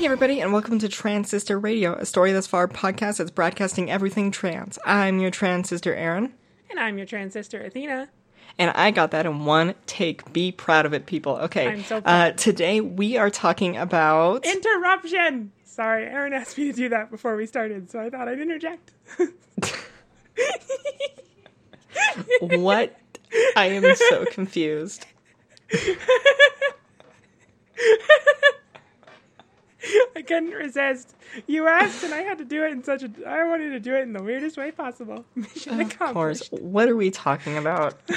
Hey, everybody, and welcome to Transistor Radio, a story thus far podcast that's broadcasting everything trans. I'm your trans sister, Aaron, And I'm your transistor, Athena. and I got that in one take. Be proud of it, people. Okay, I'm so uh, proud. today we are talking about. Interruption! Sorry, Aaron asked me to do that before we started, so I thought I'd interject. what? I am so confused. I couldn't resist. You asked, and I had to do it in such a. I wanted to do it in the weirdest way possible. Mission Of course. What are we talking about?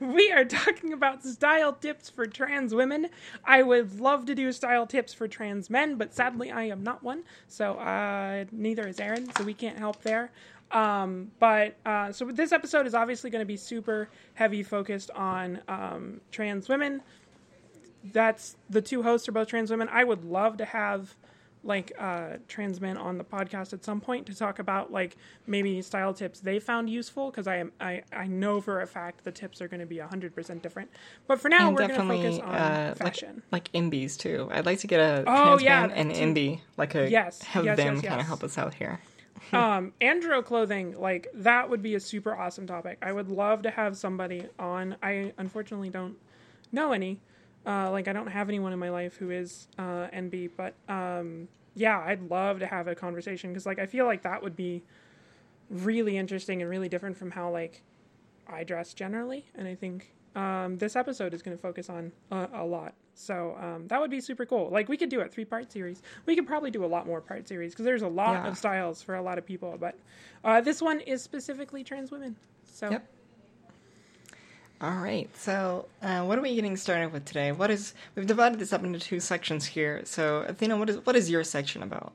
We are talking about style tips for trans women. I would love to do style tips for trans men, but sadly I am not one. So uh, neither is Aaron, so we can't help there. Um, but uh, so this episode is obviously going to be super heavy focused on um, trans women. That's the two hosts are both trans women. I would love to have like uh, trans men on the podcast at some point to talk about like maybe style tips they found useful because I am I, I know for a fact the tips are going to be hundred percent different. But for now, And we're going to focus on uh, fashion. like like enbies too. I'd like to get a Oh, trans yeah, man and to- enby, like a Yes, have yes, them yes, kind of help us out here. um andro clothing like that would be a super awesome topic i would love to have somebody on i unfortunately don't know any uh like i don't have anyone in my life who is uh nb but um yeah i'd love to have a conversation because like i feel like that would be really interesting and really different from how like i dress generally and i think um this episode is going to focus on a, a lot so um, that would be super cool. Like we could do a three part series. We could probably do a lot more part series because there's a lot Yeah. of styles for a lot of people. But uh, this one is specifically trans women. So Yep. All right. So, uh, what are we getting started with today? What is we've divided this up into two sections here. So, Athena, what is what is your section about?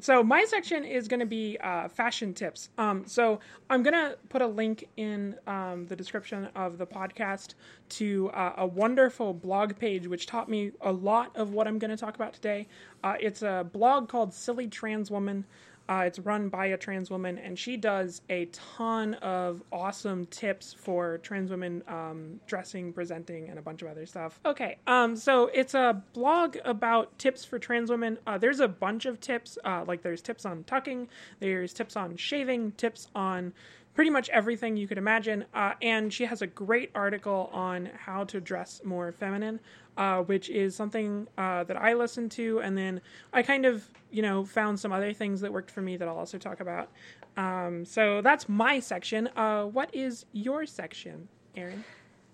so my section is going to be uh, fashion tips. Um, so I'm going to put a link in um, the description of the podcast to uh, a wonderful blog page which taught me a lot of what I'm going to talk about today. Uh, it's a blog called Silly Trans Woman. Uh, it's run by a trans woman, and she does a ton of awesome tips for trans women um, dressing, presenting, and a bunch of other stuff. Okay, um, so it's a blog about tips for trans women. Uh, there's a bunch of tips, uh, like there's tips on tucking, there's tips on shaving, tips on pretty much everything you could imagine. Uh, and she has a great article on how to dress more feminine, uh, which is something uh, that I listened to. And then I kind of, you know, found some other things that worked for me that I'll also talk about. Um, so that's my section. Uh, what is your section, Erin?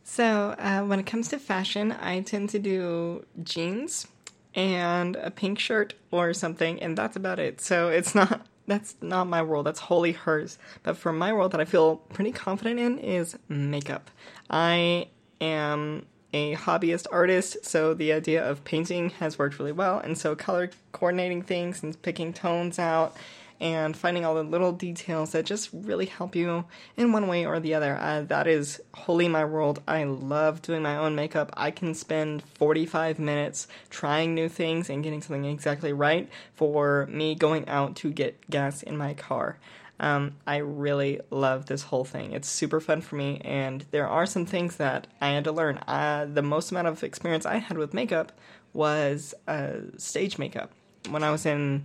So, uh, when it comes to fashion, I tend to do jeans and a pink shirt or something, and that's about it. So, it's not that's not my world. That's wholly hers. But for my world that I feel pretty confident in is makeup. I am a hobbyist artist, so the idea of painting has worked really well. And so color coordinating things and picking tones out and finding all the little details that just really help you in one way or the other. Uh, that is wholly my world. I love doing my own makeup. I can spend 45 minutes trying new things and getting something exactly right for me going out to get gas in my car. Um, I really love this whole thing. It's super fun for me, and there are some things that I had to learn. Uh, the most amount of experience I had with makeup was uh, stage makeup when I was in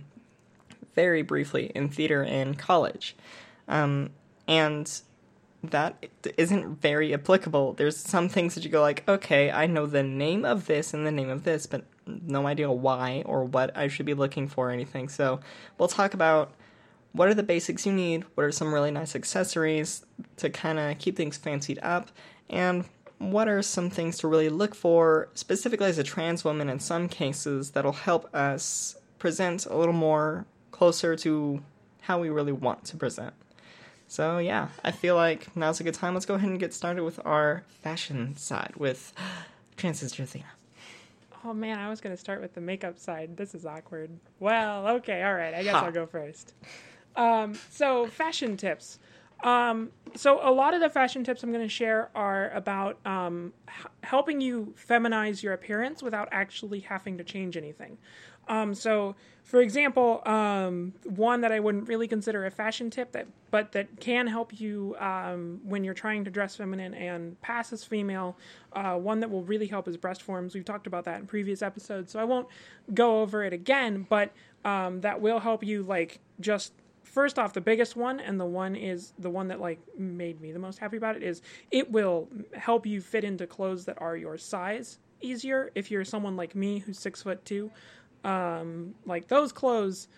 very briefly in theater in college. Um, and that isn't very applicable. There's some things that you go like, okay, I know the name of this and the name of this, but no idea why or what I should be looking for or anything. So we'll talk about what are the basics you need, what are some really nice accessories to kind of keep things fancied up, and what are some things to really look for, specifically as a trans woman in some cases, that'll help us present a little more closer to how we really want to present. So, yeah, I feel like now's a good time. Let's go ahead and get started with our fashion side with Transistor Athena. Oh man, I was going to start with the makeup side. This is awkward. Well, okay, all right. I guess Ha. I'll go first. Um, so, fashion tips. Um, so, a lot of the fashion tips I'm going to share are about um, h- helping you feminize your appearance without actually having to change anything. Um, so, for example, um, one that I wouldn't really consider a fashion tip, that but that can help you um, when you're trying to dress feminine and pass as female. Uh, one that will really help is breast forms. We've talked about that in previous episodes, so I won't go over it again. But um, that will help you, like, just first off, the biggest one, and the one is the one that like made me the most happy about it is it will help you fit into clothes that are your size easier. If you're someone like me who's six foot two, um, like those clothes.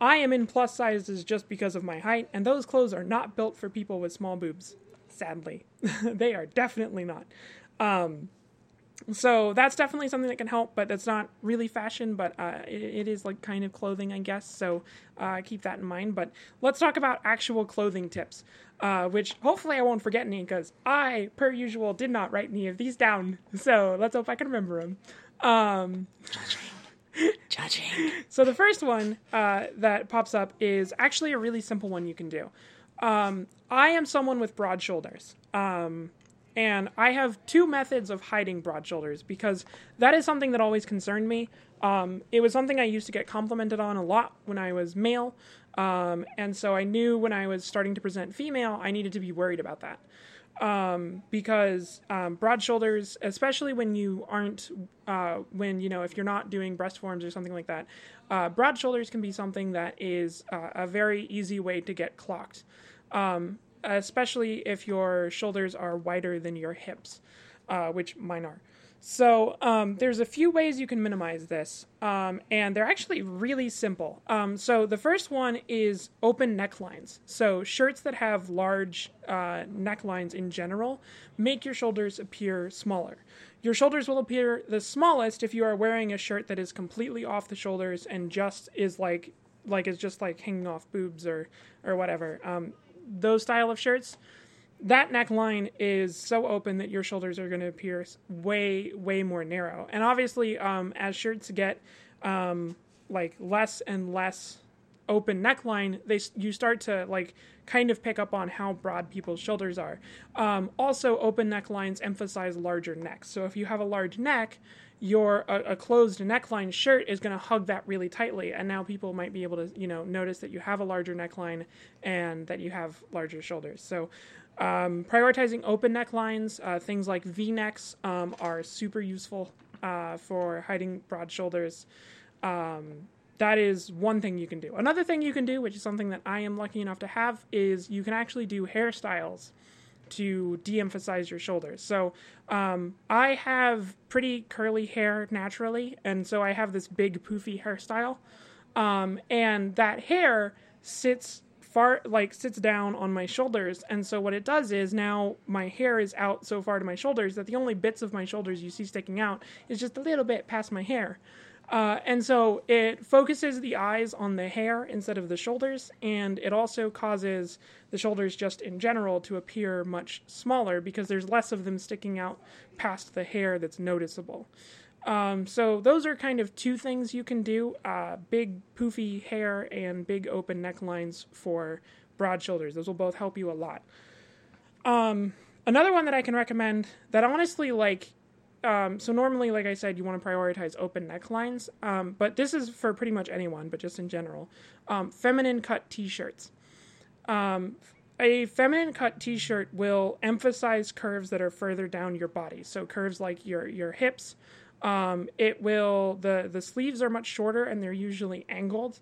I am in plus sizes just because of my height, and those clothes are not built for people with small boobs. Sadly, they are definitely not. Um, so that's definitely something that can help, but that's not really fashion, but uh, it, it is like kind of clothing, I guess. So uh, keep that in mind. But let's talk about actual clothing tips, uh, which hopefully I won't forget any because I, per usual, did not write any of these down. So let's hope I can remember them. Um, Judging. Judging. so the first one uh, that pops up is actually a really simple one you can do. Um, I am someone with broad shoulders. Um, and I have two methods of hiding broad shoulders because that is something that always concerned me. Um, it was something I used to get complimented on a lot when I was male. Um, and so I knew when I was starting to present female, I needed to be worried about that. Um, because um, broad shoulders, especially when you aren't, uh, when, you know, if you're not doing breast forms or something like that, uh, broad shoulders can be something that is uh, a very easy way to get clocked. Um, especially if your shoulders are wider than your hips, uh, which mine are. So um, there's a few ways you can minimize this, um, and they're actually really simple. Um, so the first one is open necklines. So shirts that have large uh, necklines in general make your shoulders appear smaller. Your shoulders will appear the smallest if you are wearing a shirt that is completely off the shoulders and just is like like is just like hanging off boobs or or whatever. Um, those style of shirts, that neckline is so open that your shoulders are going to appear way way more narrow. And obviously, um, as shirts get um, like less and less open neckline, they you start to like kind of pick up on how broad people's shoulders are. Um, also, open necklines emphasize larger necks. So if you have a large neck, your a, a closed neckline shirt is going to hug that really tightly, and now people might be able to you know notice that you have a larger neckline and that you have larger shoulders. So. Um, prioritizing open necklines, uh, things like V necks um, are super useful uh, for hiding broad shoulders. Um, that is one thing you can do. Another thing you can do, which is something that I am lucky enough to have, is you can actually do hairstyles to de-emphasize your shoulders. So um, I have pretty curly hair naturally, and so I have this big poofy hairstyle, um, and that hair sits far like sits down on my shoulders. And so what it does is now my hair is out so far to my shoulders that the only bits of my shoulders you see sticking out is just a little bit past my hair uh, and so it focuses the eyes on the hair instead of the shoulders, and it also causes the shoulders just in general to appear much smaller because there's less of them sticking out past the hair that's noticeable. Um, so those are kind of two things you can do: uh, big poofy hair and big open necklines for broad shoulders. Those will both help you a lot. Um, another one that I can recommend that honestly, like um, so normally, like I said, you want to prioritize open necklines, um, but this is for pretty much anyone, but just in general. Um, feminine cut T-shirts. Um, a feminine cut T-shirt will emphasize curves that are further down your body, so curves like your your hips. Um, it will the the sleeves are much shorter and they're usually angled.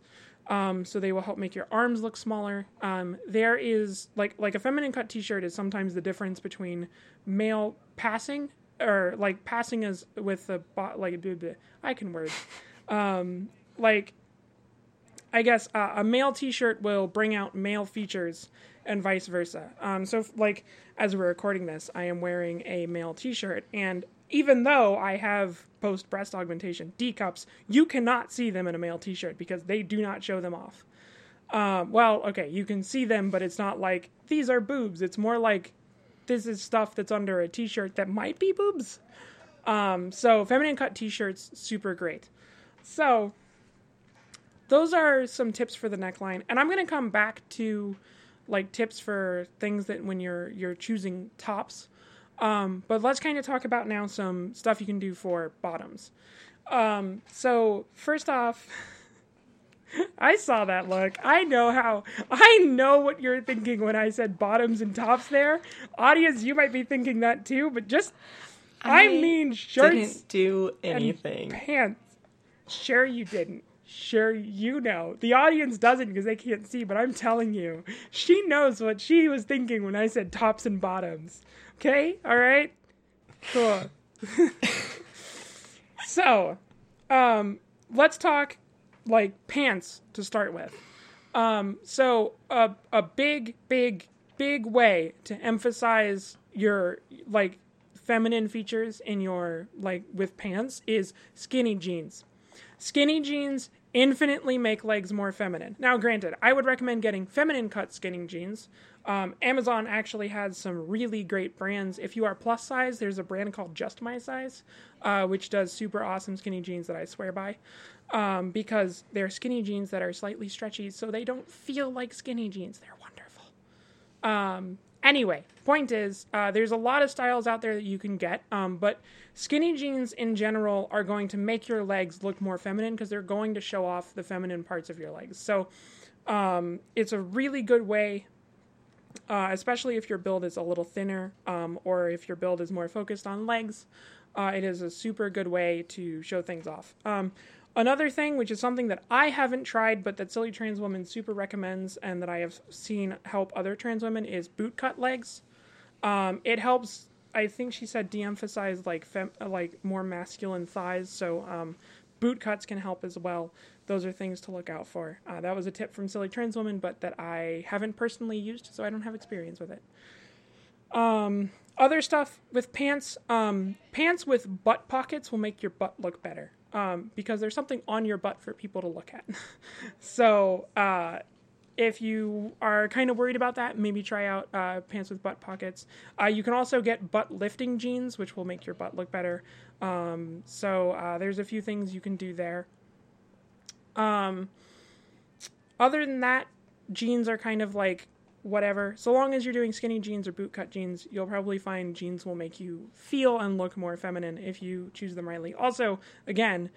Um, so they will help make your arms look smaller. Um, there is like like a feminine cut T-shirt is sometimes the difference between male passing or like passing as with the bot like I can word um like I guess uh, a male t-shirt will bring out male features and vice versa. Um so like as we're recording this, I am wearing a male t-shirt and even though I have post breast augmentation D cups, you cannot see them in a male t-shirt because they do not show them off. Um, well, okay, you can see them, but it's not like these are boobs. It's more like this is stuff that's under a t-shirt that might be boobs. Um, so feminine cut t-shirts, super great. So those are some tips for the neckline, and I'm gonna come back to like tips for things that when you're you're choosing tops. Um, but let's kind of talk about now some stuff you can do for bottoms. Um, so first off, I saw that look. I know how. I know what you're thinking when I said bottoms and tops. There, audience, you might be thinking that too. But just, I, mean, shorts Didn't do anything. pants. Sure, you didn't. Sure, you know. The audience doesn't because they can't see, but I'm telling you, she knows what she was thinking when I said tops and bottoms. Okay? All right? Cool. so, um, let's talk like pants to start with. Um, so a a big, big, big way to emphasize your like feminine features in your like with pants is skinny jeans. Skinny jeans infinitely make legs more feminine. Now, granted, I would recommend getting feminine cut skinny jeans. Um, Amazon actually has some really great brands. If you are plus size, there's a brand called Just My Size, uh, which does super awesome skinny jeans that I swear by. Um, because they're skinny jeans that are slightly stretchy, so they don't feel like skinny jeans. They're wonderful. Um, anyway, point is, uh, there's a lot of styles out there that you can get, um, but skinny jeans in general are going to make your legs look more feminine because they're going to show off the feminine parts of your legs. So um, it's a really good way, uh, especially if your build is a little thinner um, or if your build is more focused on legs. Uh, it is a super good way to show things off. Another thing, which is something that I haven't tried, but that Silly Trans Woman super recommends, and that I have seen help other trans women, is boot cut legs. Um, it helps. I think she said de-emphasize like fem- like more masculine thighs, so um, boot cuts can help as well. Those are things to look out for. Uh, that was a tip from Silly Trans Woman, but that I haven't personally used, so I don't have experience with it. Um, other stuff with pants. Um, pants with butt pockets will make your butt look better um, because there's something on your butt for people to look at. so uh, if you are kind of worried about that, maybe try out uh, pants with butt pockets. Uh, you can also get butt lifting jeans, which will make your butt look better. Um, so uh, there's a few things you can do there. Um, other than that, jeans are kind of like whatever. So long as you're doing skinny jeans or bootcut jeans, you'll probably find jeans will make you feel and look more feminine if you choose them rightly. Also, again,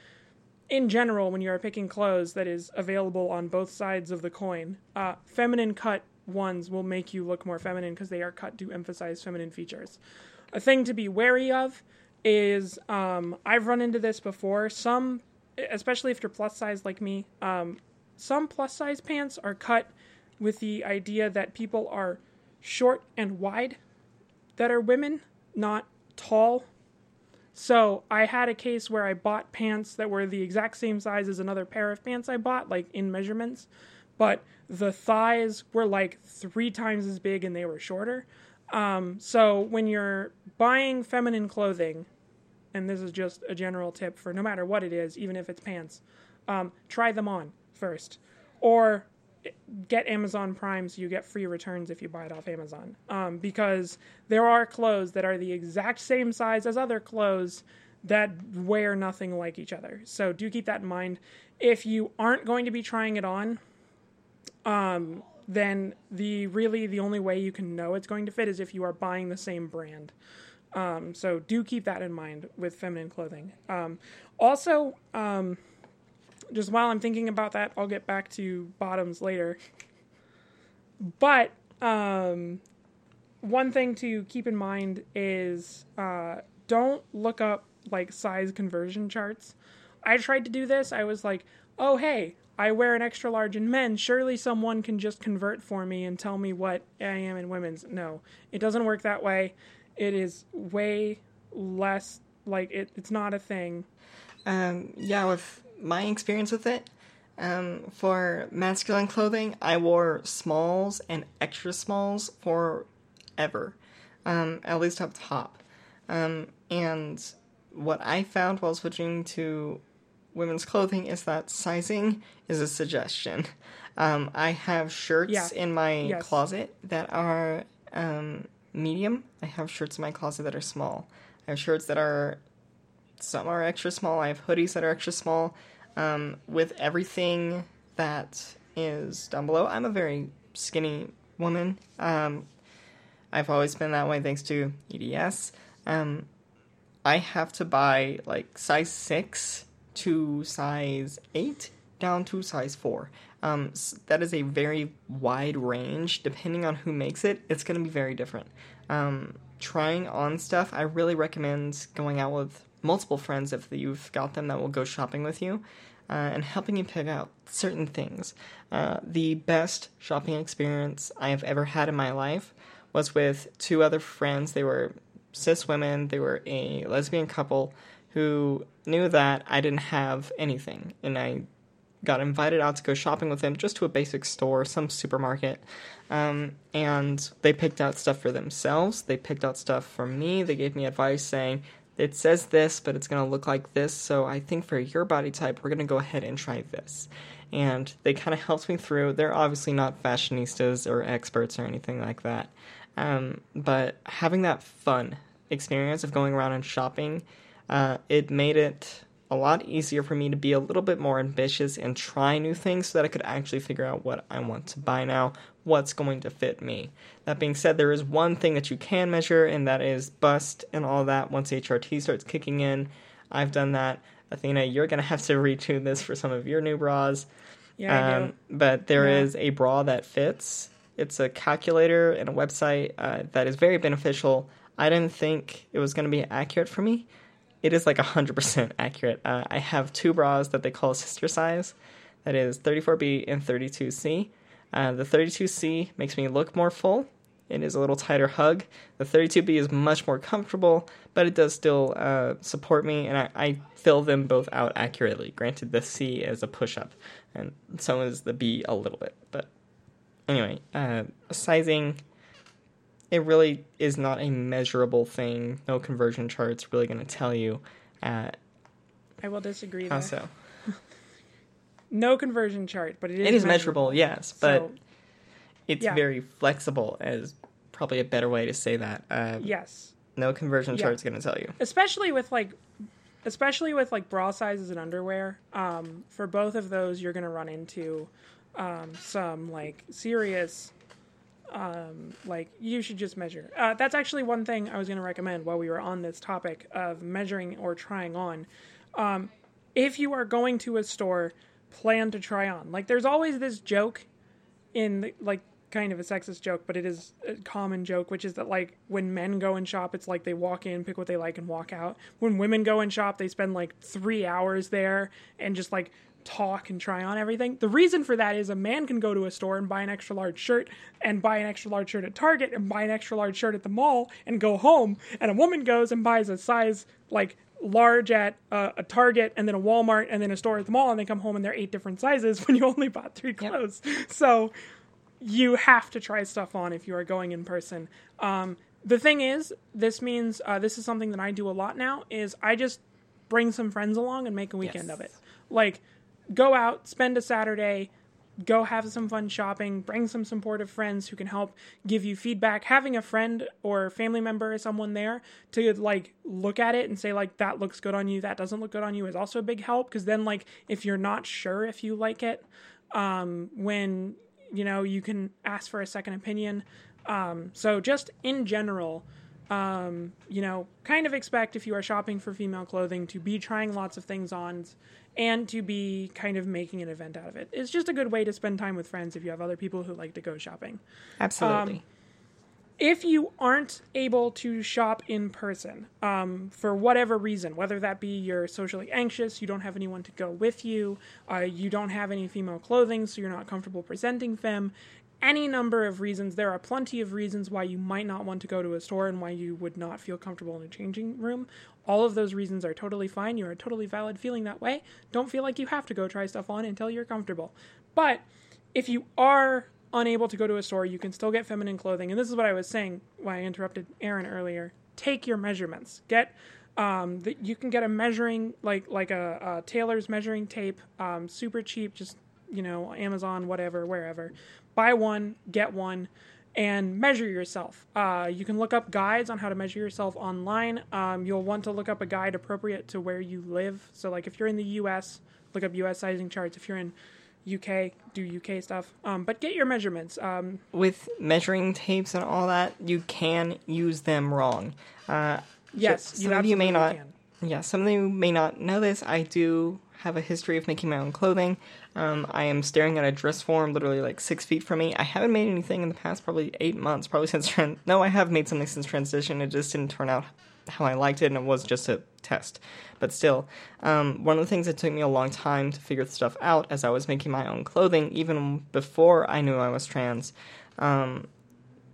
in general, when you are picking clothes that is available on both sides of the coin, uh, feminine cut ones will make you look more feminine because they are cut to emphasize feminine features. A thing to be wary of is um, I've run into this before. Some, especially if you're plus size like me, um, some plus size pants are cut with the idea that people are short and wide that are women, not tall. So I had a case where I bought pants that were the exact same size as another pair of pants I bought, like in measurements, but the thighs were like three times as big and they were shorter. Um, so when you're buying feminine clothing, and this is just a general tip for no matter what it is, even if it's pants, um, try them on first. Or get Amazon Prime so you get free returns if you buy it off Amazon. Um, because there are clothes that are the exact same size as other clothes that wear nothing like each other. So do keep that in mind. If you aren't going to be trying it on, um, then the really the only way you can know it's going to fit is if you are buying the same brand. Um, so do keep that in mind with feminine clothing. Um, also, um, just while I'm thinking about that, I'll get back to bottoms later. But um, one thing to keep in mind is uh, don't look up like size conversion charts. I tried to do this. I was like, oh, hey, I wear an extra large in men. Surely someone can just convert for me and tell me what I am in women's. No, it doesn't work that way. It is way less like it, it's not a thing. Um, yeah, with my experience with it, um, for masculine clothing, I wore smalls and extra smalls forever, um, at least up top. Um, and what I found while switching to women's clothing is that sizing is a suggestion. Um, I have shirts Yeah. in my Yes. closet that are um, medium. I have shirts in my closet that are small. I have shirts that are some are extra small. I have hoodies that are extra small. Um, with everything that is down below, I'm a very skinny woman. Um, I've always been that way thanks to EDS. Um, I have to buy like size six to size 8 down to size 4. Um, s- that is a very wide range. Depending on who makes it, it's going to be very different. Um, trying on stuff, I really recommend going out with multiple friends if you've got them that will go shopping with you uh, and helping you pick out certain things. Uh, the best shopping experience I have ever had in my life was with two other friends. They were cis women, they were a lesbian couple who knew that I didn't have anything, and I got invited out to go shopping with them just to a basic store, some supermarket. Um, and they picked out stuff for themselves. They picked out stuff for me. They gave me advice saying, it says this, but it's going to look like this. So I think for your body type, we're going to go ahead and try this. And they kind of helped me through. They're obviously not fashionistas or experts or anything like that. Um, but having that fun experience of going around and shopping, uh, it made it a lot easier for me to be a little bit more ambitious and try new things so that I could actually figure out what I want to buy now, what's going to fit me. That being said, there is one thing that you can measure, and that is bust and all that once HRT starts kicking in. I've done that. Athena, you're going to have to retune this for some of your new bras. Yeah, I do. Um, but there Yeah. is a bra that fits. It's a calculator and a website uh, that is very beneficial. I didn't think it was going to be accurate for me. It is like 100% accurate. Uh, I have two bras that they call sister size. That is 34B and 32C. Uh, the 32C makes me look more full. It is a little tighter hug. The 32B is much more comfortable, but it does still uh, support me, and I, I fill them both out accurately. Granted, the C is a push up, and so is the B a little bit. But anyway, uh, sizing, it really is not a measurable thing. No conversion chart's really going to tell you. Uh, I will disagree how there. so? No conversion chart, but it is It is measurable, yes, but So, it's yeah. very flexible, as probably a better way to say that. Uh, yes. No conversion Yeah. chart's going to tell you. especially with like especially with like bra sizes and underwear um, for both of those you're going to run into um, some like serious um, like you should just measure uh, that's actually one thing i was going to recommend while we were on this topic of measuring or trying on um, if you are going to a store plan to try on like there's always this joke in the, like kind of a sexist joke, but it is a common joke, which is that like when men go and shop, it's like they walk in, pick what they like, and walk out. When women go and shop, they spend like three hours there and just like talk and try on everything. The reason for that is a man can go to a store and buy an extra large shirt and buy an extra large shirt at Target and buy an extra large shirt at the mall and go home, and a woman goes and buys a size like large at uh, a Target and then a Walmart and then a store at the mall and they come home and they're eight different sizes when you only bought three clothes. So you have to try stuff on if you are going in person. Um, the thing is, this means uh, this is something that I do a lot now. Is I just bring some friends along and make a weekend Yes. of it. Like, go out, spend a Saturday, go have some fun shopping, bring some supportive friends who can help give you feedback. Having a friend or family member or someone there to like look at it and say like that looks good on you, that doesn't look good on you is also a big help because then like if you're not sure if you like it, um, when you know you can ask for a second opinion. Um, so just in general, um, you know, kind of expect if you are shopping for female clothing to be trying lots of things on and to be kind of making an event out of it. It's just a good way to spend time with friends if you have other people who like to go shopping. Absolutely. If you aren't able to shop in person um, for whatever reason, whether that be you're socially anxious, you don't have anyone to go with you, uh, you don't have any female clothing, so you're not comfortable presenting femme, any number of reasons, there are plenty of reasons why you might not want to go to a store and why you would not feel comfortable in a changing room. All of those reasons are totally fine. You are totally valid feeling that way. Don't feel like you have to go try stuff on until you're comfortable. But if you are unable to go to a store, you can still get feminine clothing. And this is what I was saying when I interrupted Aaron earlier. Take your measurements. Get um, the, you can get a measuring like like a, a tailor's measuring tape, um, super cheap. Just you know, Amazon, whatever, wherever. Buy one, get one, and measure yourself. Uh, you can look up guides on how to measure yourself online. Um, you'll want to look up a guide appropriate to where you live. So, like if you're in the U.S., look up U.S. sizing charts. If you're in UK, do UK stuff. Um, but get your measurements. Um, With measuring tapes and all that, you can use them wrong. Uh, yes, some of you may not. can. Yeah, some of you may not know this. I do have a history of making my own clothing. Um, I am staring at a dress form literally like six feet from me. I haven't made anything in the past probably eight months, probably since trans. No, I have made something since transition. It just didn't turn out how I liked it, and it was just a test. But still, um, one of the things that took me a long time to figure stuff out as I was making my own clothing, even before I knew I was trans. Um,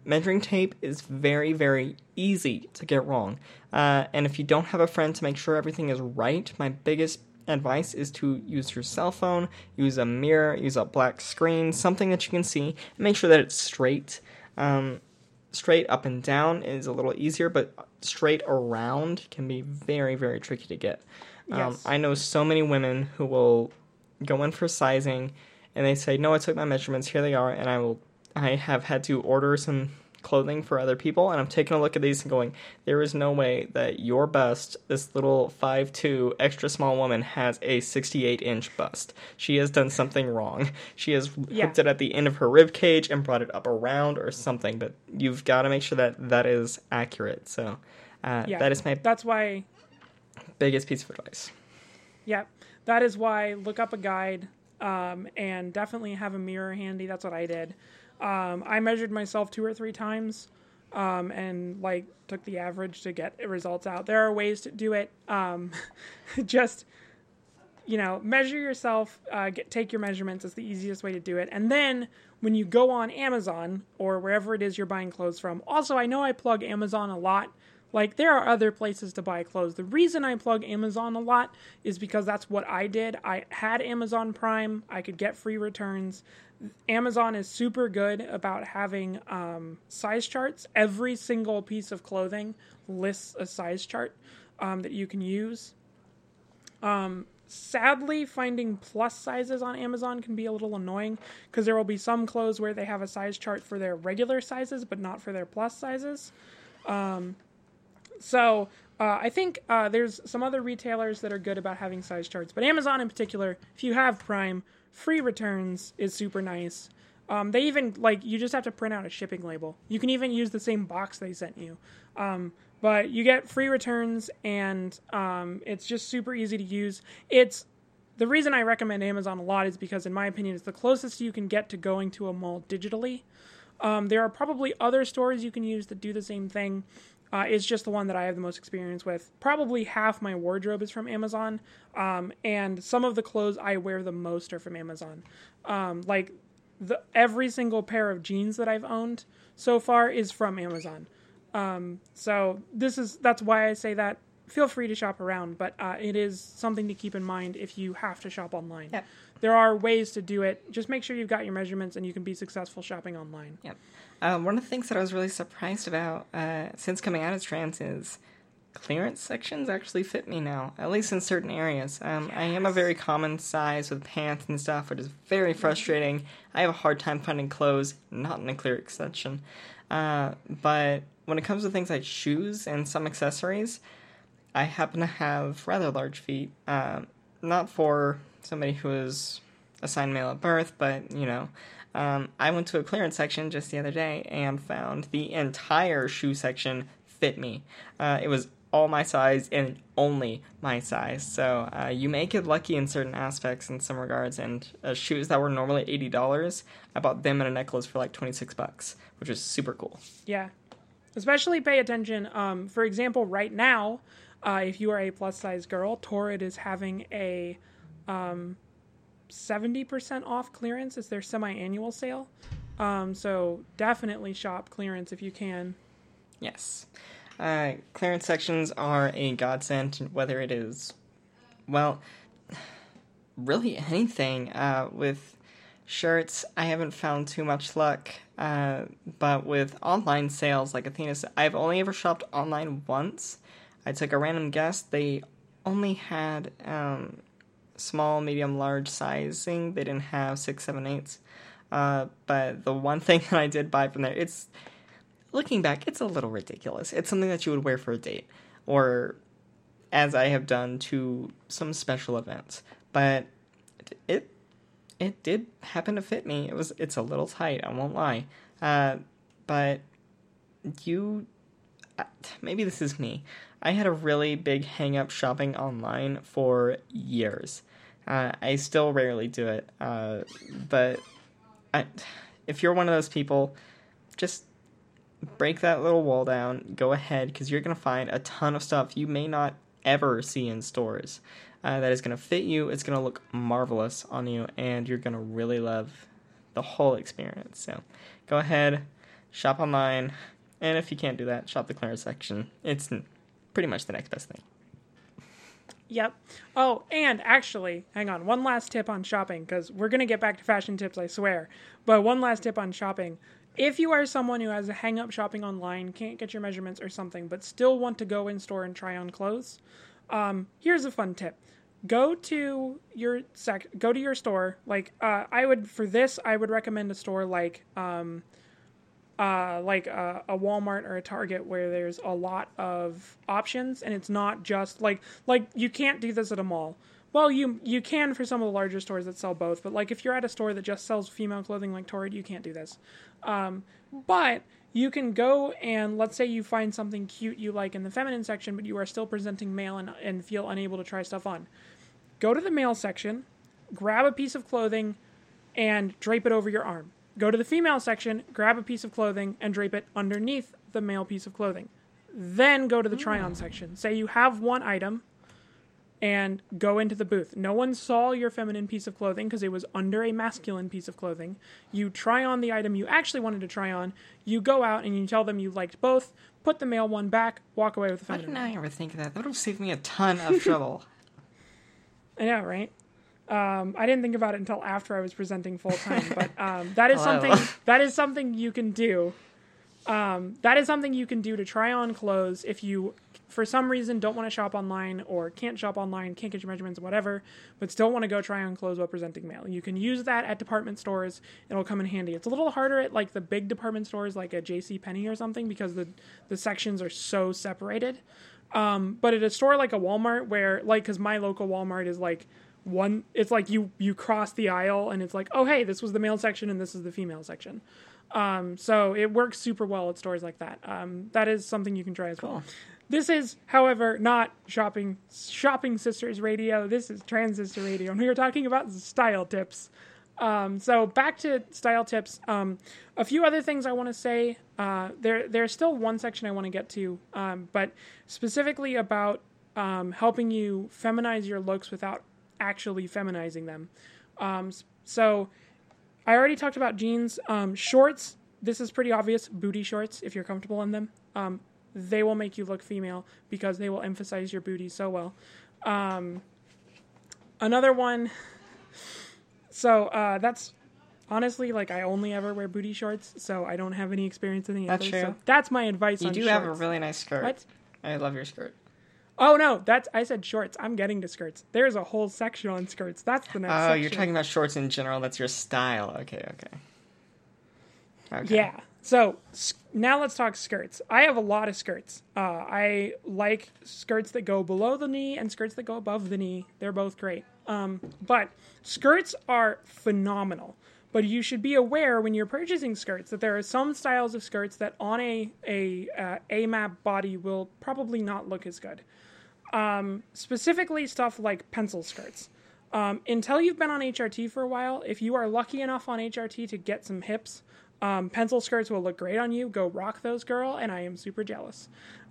measuring tape is very, very easy to get wrong. Uh, and if you don't have a friend to make sure everything is right, my biggest advice is to use your cell phone, use a mirror, use a black screen, something that you can see, and make sure that it's straight. Um, straight up and down is a little easier, but straight around can be very, very tricky to get. Um, Yes. I know so many women who will go in for sizing and they say, No, I took my measurements, here they are, and I will I have had to order some clothing for other people and I'm taking a look at these and going, There is no way that your bust, this little five two extra small woman, has a sixty eight inch bust. She has done something wrong. She has Yeah. hooked it at the end of her rib cage and brought it up around or something, but you've got to make sure that that is accurate. So uh, Yeah. that is my That's why biggest piece of advice. Yeah, that is why look up a guide um, and definitely have a mirror handy. That's what I did. Um, I measured myself two or three times um, and like took the average to get results out. There are ways to do it. Um, just you know, measure yourself, uh, get take your measurements. It's the easiest way to do it. And then when you go on Amazon or wherever it is you're buying clothes from, also I know I plug Amazon a lot. Like there are other places to buy clothes. The reason I plug Amazon a lot is because that's what I did. I had Amazon Prime. I could get free returns. Amazon is super good about having um, size charts. Every single piece of clothing lists a size chart um, that you can use. Um, sadly, finding plus sizes on Amazon can be a little annoying because there will be some clothes where they have a size chart for their regular sizes but not for their plus sizes. Um, so uh, I think uh, there's some other retailers that are good about having size charts, but Amazon in particular, if you have Prime, free returns is super nice. Um, they even like you just have to print out a shipping label. You can even use the same box they sent you, um, but you get free returns and um, it's just super easy to use. It's the reason I recommend Amazon a lot is because, in my opinion, it's the closest you can get to going to a mall digitally. Um, there are probably other stores you can use that do the same thing. Uh, it's just the one that I have the most experience with. Probably half my wardrobe is from Amazon, um, and some of the clothes I wear the most are from Amazon. Um, like the every single pair of jeans that I've owned so far is from Amazon. Um, so this is that's why I say that. Feel free to shop around, but uh, it is something to keep in mind if you have to shop online. Yep. There are ways to do it. Just make sure you've got your measurements and you can be successful shopping online. Yep. Um, one of the things that I was really surprised about uh, since coming out as trans is clearance sections actually fit me now, at least in certain areas. Um, I am a very common size with pants and stuff, which is very frustrating. I have a hard time finding clothes not in a clearance section. Uh, but when it comes to things like shoes and some accessories, I happen to have rather large feet. Um, not for somebody who is assigned male at birth, but you know, um, I went to a clearance section just the other day and found the entire shoe section fit me. Uh, it was all my size and only my size. So uh, you may get lucky in certain aspects in some regards. And uh, shoes that were normally eighty dollars, I bought them and a necklace for like twenty six bucks, which was super cool. Yeah. Especially pay attention. Um, for example, right now, uh, if you are a plus size girl, Torrid is having a um, 70% off clearance. It's their semi annual sale. Um, so definitely shop clearance if you can. Yes. Uh, clearance sections are a godsend, whether it is, well, really anything. Uh, with shirts, I haven't found too much luck. Uh, but with online sales, like Athena said, I've only ever shopped online once. I took a random guess. They only had um, small, medium, large sizing. They didn't have six, seven, eights. Uh, but the one thing that I did buy from there, it's looking back, it's a little ridiculous. It's something that you would wear for a date, or as I have done to some special events. But it it did happen to fit me. It was it's a little tight, I won't lie. Uh, but you uh, maybe this is me. I had a really big hang up shopping online for years. Uh, I still rarely do it, uh, but I, if you're one of those people, just break that little wall down. Go ahead, because you're gonna find a ton of stuff you may not ever see in stores. Uh, that is gonna fit you. It's gonna look marvelous on you, and you're gonna really love the whole experience. So, go ahead, shop online, and if you can't do that, shop the clearance section. It's pretty much the next best thing. Yep. Oh, and actually, hang on. One last tip on shopping because we're gonna get back to fashion tips, I swear. But one last tip on shopping. If you are someone who has a hang up shopping online, can't get your measurements or something, but still want to go in store and try on clothes, um, here's a fun tip. Go to your sec. Go to your store. Like uh, I would for this, I would recommend a store like um, uh, like a, a, Walmart or a Target where there's a lot of options and it's not just like like you can't do this at a mall. Well, you you can for some of the larger stores that sell both, but like if you're at a store that just sells female clothing like Torrid, you can't do this. Um, but you can go and let's say you find something cute you like in the feminine section, but you are still presenting male and, and feel unable to try stuff on. Go to the male section, grab a piece of clothing, and drape it over your arm Go to the female section, grab a piece of clothing, and drape it underneath the male piece of clothing. Then go to the try on hmm. section. Say you have one item and go into the booth. No one saw your feminine piece of clothing because it was under a masculine piece of clothing. You try on the item you actually wanted to try on. You go out and you tell them you liked both. Put the male one back. Walk away with the feminine. Why didn't I ever think of that? That would have saved me a ton of trouble. I know, right? Um, I didn't think about it until after I was presenting full time, but um, that is something that is something you can do. Um, that is something you can do to try on clothes if you, for some reason, don't want to shop online or can't shop online, can't get your measurements, whatever, but still want to go try on clothes while presenting male. You can use that at department stores. It'll come in handy. It's a little harder at like the big department stores, like a J.C. Penney or something, because the the sections are so separated. Um, but at a store like a Walmart, where like, because my local Walmart is like one it's like you you cross the aisle and it's like oh hey this was the male section and this is the female section. Um, so it works super well at stores like that. Um, that is something you can try as cool. well this is however not shopping shopping sisters radio. This is transistor radio. And we are talking about style tips. Um, so back to style tips. Um, a few other things i want to say uh, there there's still one section i want to get to um, but specifically about um, helping you feminize your looks without actually feminizing them. Um, so I already talked about jeans. Um, shorts, this is pretty obvious. Booty shorts, if you're comfortable in them, um, they will make you look female because they will emphasize your booty so well. Um, another one. So uh, that's honestly like I only ever wear booty shorts, so I don't have any experience in the That's true. So that's my advice. You do shorts. have a really nice skirt. What? I love your skirt. Oh no, that's I said shorts. I'm getting to skirts. There's a whole section on skirts. That's the next. Oh, section. you're talking about shorts in general. That's your style. Okay, okay. Okay. Yeah. So now let's talk skirts. I have a lot of skirts. Uh, I like skirts that go below the knee and skirts that go above the knee. They're both great. Um, but skirts are phenomenal. But you should be aware when you're purchasing skirts that there are some styles of skirts that on a a uh, AMAB body will probably not look as good. Um, specifically, stuff like pencil skirts. Um, until you've been on HRT for a while, if you are lucky enough on HRT to get some hips, um, pencil skirts will look great on you. Go rock those, girl, and I am super jealous.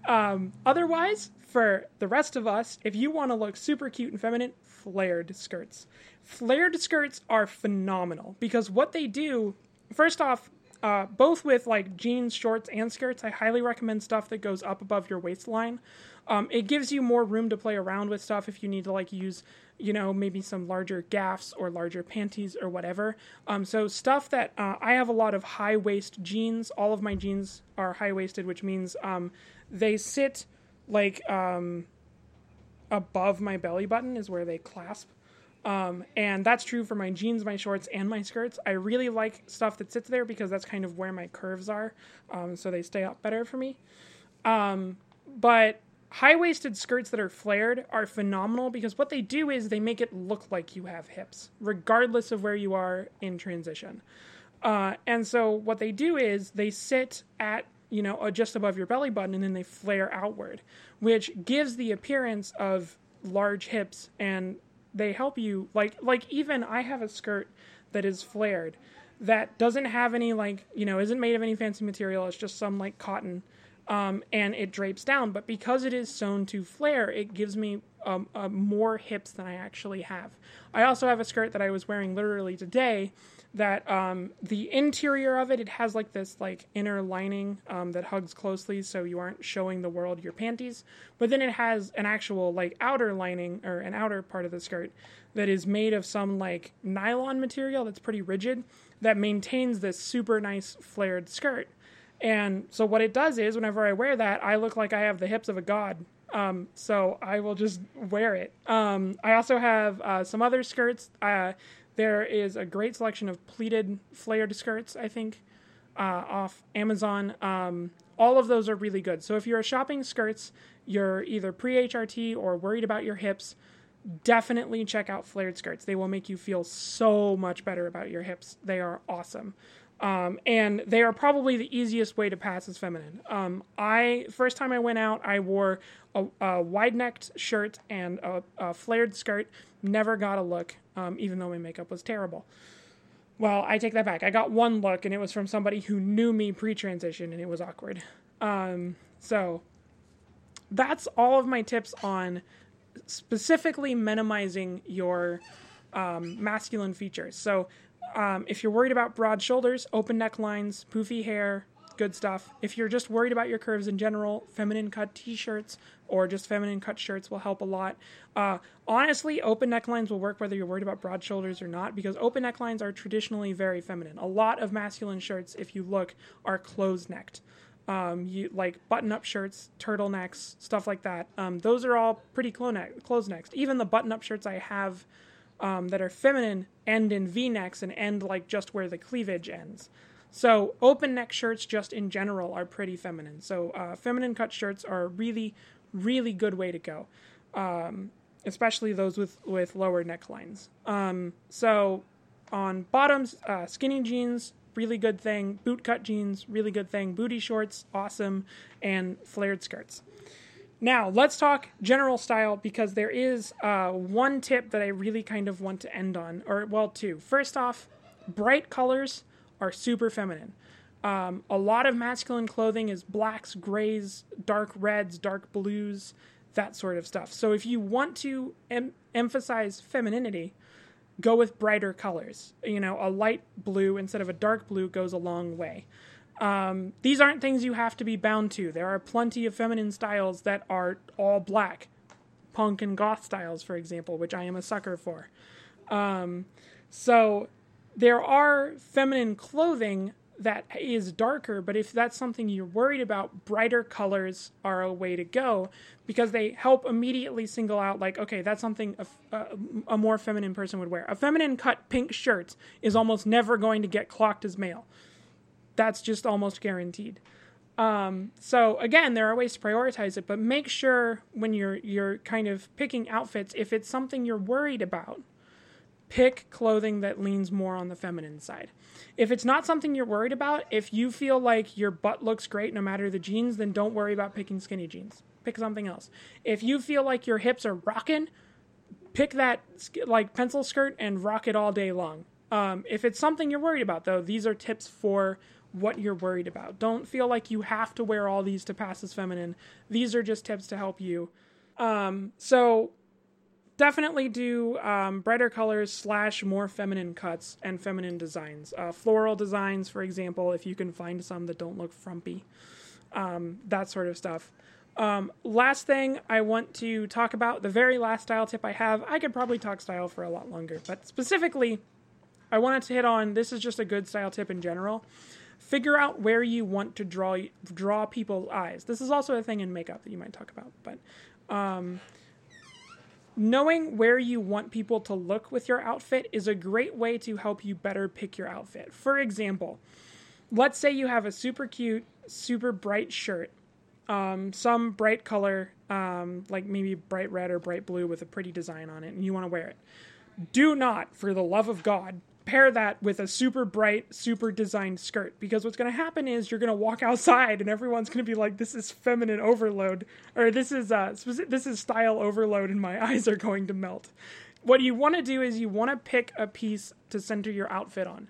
Um, otherwise, for the rest of us, if you want to look super cute and feminine, flared skirts. Flared skirts are phenomenal because what they do, first off, uh, both with like jeans, shorts, and skirts, I highly recommend stuff that goes up above your waistline. Um, it gives you more room to play around with stuff if you need to like use, you know, maybe some larger gaffs or larger panties or whatever. Um, so stuff that uh, I have a lot of high waist jeans. All of my jeans are high waisted, which means um, they sit like um, above my belly button is where they clasp. Um, and that's true for my jeans, my shorts, and my skirts. I really like stuff that sits there because that's kind of where my curves are, um, so they stay up better for me. Um, but high waisted skirts that are flared are phenomenal because what they do is they make it look like you have hips, regardless of where you are in transition. Uh, and so what they do is they sit at you know just above your belly button and then they flare outward, which gives the appearance of large hips and they help you like like even I have a skirt that is flared that doesn't have any like you know isn't made of any fancy material. It's just some like cotton, um, and it drapes down. But because it is sewn to flare, it gives me um, uh, more hips than I actually have. I also have a skirt that I was wearing literally today. That um, the interior of it, it has like this like inner lining um, that hugs closely, so you aren't showing the world your panties. But then it has an actual like outer lining or an outer part of the skirt that is made of some like nylon material that's pretty rigid that maintains this super nice flared skirt. And so what it does is whenever I wear that, I look like I have the hips of a god. Um, so I will just wear it. Um, I also have uh, some other skirts. Uh, there is a great selection of pleated flared skirts, I think, uh, off Amazon. Um, all of those are really good. So if you're shopping skirts, you're either pre HRT or worried about your hips, definitely check out flared skirts. They will make you feel so much better about your hips. They are awesome. Um, and they are probably the easiest way to pass as feminine. Um, I first time I went out, I wore a, a wide necked shirt and a, a, flared skirt. Never got a look, um, even though my makeup was terrible. Well, I take that back. I got one look, and it was from somebody who knew me pre transition, and it was awkward. Um, so that's all of my tips on specifically minimizing your um, masculine features. So, um, if you're worried about broad shoulders, open necklines, poofy hair, good stuff. If you're just worried about your curves in general, feminine cut t shirts or just feminine cut shirts will help a lot. Uh, honestly, open necklines will work whether you're worried about broad shoulders or not because open necklines are traditionally very feminine. A lot of masculine shirts, if you look, are closed necked um, you like button-up shirts, turtlenecks, stuff like that. Um, those are all pretty close next. Even the button-up shirts I have um, that are feminine end in V-necks and end like just where the cleavage ends. So open neck shirts, just in general, are pretty feminine. So uh, feminine cut shirts are a really, really good way to go, um, especially those with with lower necklines. Um, so on bottoms, uh, skinny jeans, really good thing. Bootcut jeans, really good thing. Booty shorts, awesome. And flared skirts. Now, let's talk general style because there is uh, one tip that I really kind of want to end on, or well, two. First off, bright colors are super feminine. Um, a lot of masculine clothing is blacks, grays, dark reds, dark blues, that sort of stuff. So if you want to em- emphasize femininity, go with brighter colors. You know, a light blue instead of a dark blue goes a long way. Um, these aren't things you have to be bound to. There are plenty of feminine styles that are all black, punk and goth styles, for example, which I am a sucker for. Um, so there are feminine clothing that is darker, but if that's something you're worried about, brighter colors are a way to go because they help immediately single out, like, okay, that's something a, a, a, more feminine person would wear. A feminine cut pink shirt is almost never going to get clocked as male. That's just almost guaranteed. Um, so again, there are ways to prioritize it, but make sure when you're you're kind of picking outfits, if it's something you're worried about, pick clothing that leans more on the feminine side. If it's not something you're worried about, if you feel like your butt looks great no matter the jeans, then don't worry about picking skinny jeans. Pick something else. If you feel like your hips are rocking, pick that like pencil skirt and rock it all day long. Um, if it's something you're worried about, though, these are tips for what you're worried about. Don't feel like you have to wear all these to pass as feminine. These are just tips to help you. Um, so definitely do um, brighter colors slash more feminine cuts and feminine designs. Uh, floral designs, for example, if you can find some that don't look frumpy, um, that sort of stuff. Um, last thing I want to talk about, the very last style tip I have, I could probably talk style for a lot longer, but specifically, I wanted to hit on this is just a good style tip in general. Figure out where you want to draw draw people's eyes. This is also a thing in makeup that you might talk about, but um, knowing where you want people to look with your outfit is a great way to help you better pick your outfit. For example, let's say you have a super cute, super bright shirt, um, some bright color, um, like maybe bright red or bright blue with a pretty design on it, and you want to wear it. Do not, for the love of God, pair that with a super bright, super designed skirt because what's going to happen is you're going to walk outside and everyone's going to be like, "This is feminine overload," or "This is uh, this is style overload," and my eyes are going to melt. what you want to do is you want to pick a piece to center your outfit on.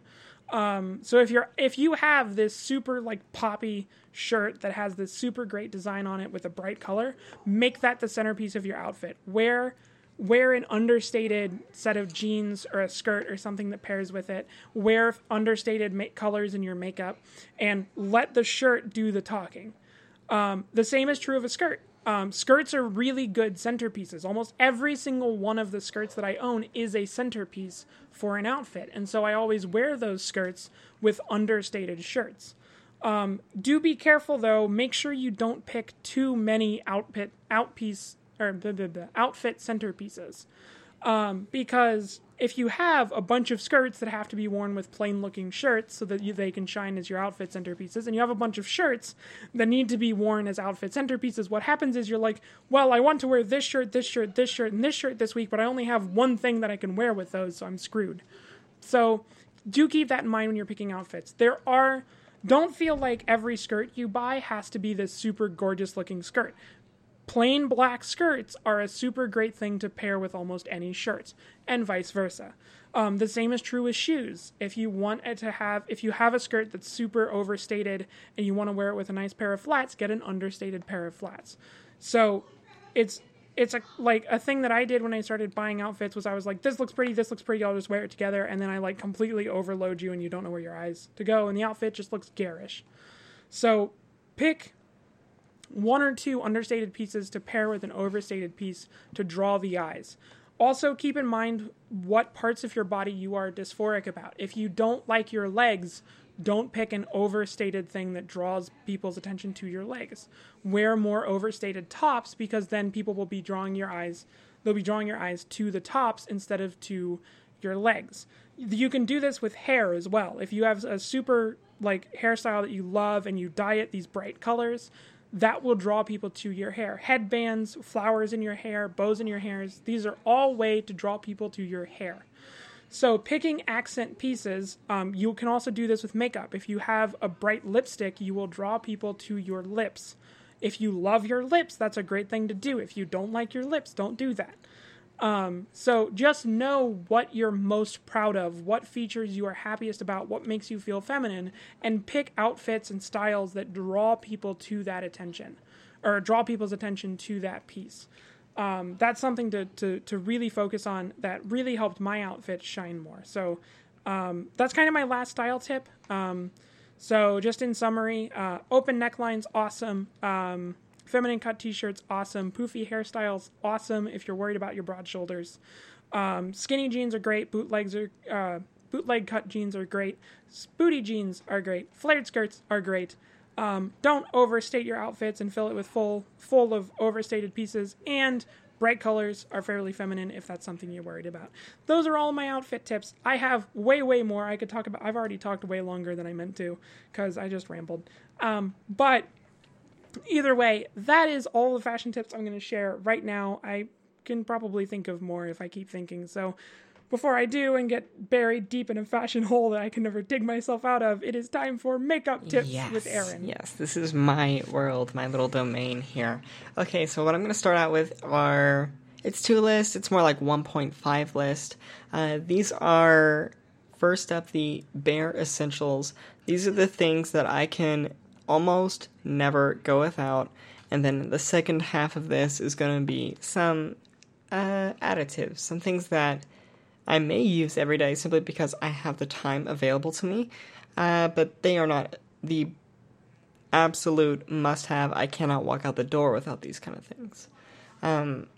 Um, so if you're if you have this super like poppy shirt that has this super great design on it with a bright color, make that the centerpiece of your outfit. Wear wear an understated set of jeans or a skirt or something that pairs with it. Wear understated ma- colors in your makeup, and let the shirt do the talking. Um, the same is true of a skirt. Um, skirts are really good centerpieces. Almost every single one of the skirts that I own is a centerpiece for an outfit. And so I always wear those skirts with understated shirts. Um, do be careful though. Make sure you don't pick too many outfit outpiece or the, the, the outfit centerpieces, um, because if you have a bunch of skirts that have to be worn with plain looking shirts so that you, they can shine as your outfit centerpieces, and you have a bunch of shirts that need to be worn as outfit centerpieces, what happens is you're like, well, I want to wear this shirt, this shirt, this shirt, and this shirt this week, but I only have one thing that I can wear with those, so I'm screwed. So do keep that in mind when you're picking outfits. There are. Don't feel like every skirt you buy has to be this super gorgeous looking skirt plain black skirts are a super great thing to pair with almost any shirt, and vice versa. Um, the same is true with shoes. If you want it to have, if you have a skirt that's super overstated and you want to wear it with a nice pair of flats, get an understated pair of flats. So, it's it's a like a thing that I did when I started buying outfits was I was like, this looks pretty, this looks pretty, I'll just wear it together, and then I like completely overload you and you don't know where your eyes to go, and the outfit just looks garish. So, pick one or two understated pieces to pair with an overstated piece to draw the eyes. Also, keep in mind what parts of your body you are dysphoric about. If you don't like your legs, don't pick an overstated thing that draws people's attention to your legs. Wear more overstated tops because then people will be drawing your eyes, they'll be drawing your eyes to the tops instead of to your legs. You can do this with hair as well. If you have a super like hairstyle that you love and you dye it these bright colors, that will draw people to your hair. Headbands, flowers in your hair, bows in your hairs, these are all way to draw people to your hair. So, picking accent pieces, um, you can also do this with makeup. If you have a bright lipstick, you will draw people to your lips. If you love your lips, that's a great thing to do. If you don't like your lips, don't do that. Um, so just know what you're most proud of, what features you are happiest about, what makes you feel feminine, and pick outfits and styles that draw people to that attention or draw people's attention to that piece. Um, that's something to, to, to really focus on that really helped my outfit shine more. So um, that's kind of my last style tip. Um, so just in summary, uh, open necklines, awesome. Feminine cut t-shirts, awesome. Poofy hairstyles, awesome. If you're worried about your broad shoulders, um, skinny jeans are great. Bootlegs are uh, bootleg cut jeans are great. Booty jeans are great. Flared skirts are great. Um, don't overstate your outfits and fill it with full full of overstated pieces. And bright colors are fairly feminine if that's something you're worried about. Those are all my outfit tips. I have way way more I could talk about. I've already talked way longer than I meant to because I just rambled. Um, but either way, that is all the fashion tips I'm going to share right now. I can probably think of more if I keep thinking. So, before I do and get buried deep in a fashion hole that I can never dig myself out of, it is time for makeup tips yes, with Erin. Yes, this is my world, my little domain here. Okay, so what I'm going to start out with are it's two lists. It's more like 1.5 list. Uh, these are first up the bare essentials. These are the things that I can almost never go without. And then the second half of this is going to be some uh, additives, some things that I may use every day simply because I have the time available to me, uh, but they are not the absolute must have. I cannot walk out the door without these kind of things. Um,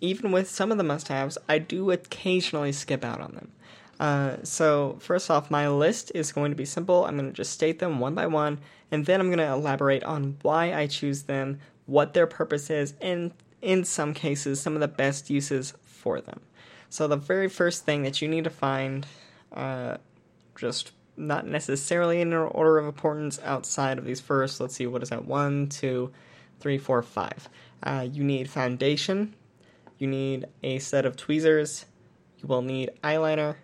even with some of the must haves, I do occasionally skip out on them. Uh, so, first off, my list is going to be simple. I'm going to just state them one by one, and then I'm going to elaborate on why I choose them, what their purpose is, and in some cases, some of the best uses for them. So, the very first thing that you need to find, uh, just not necessarily in an order of importance outside of these first, let's see, what is that? One, two, three, four, five. Uh, you need foundation, you need a set of tweezers, you will need eyeliner,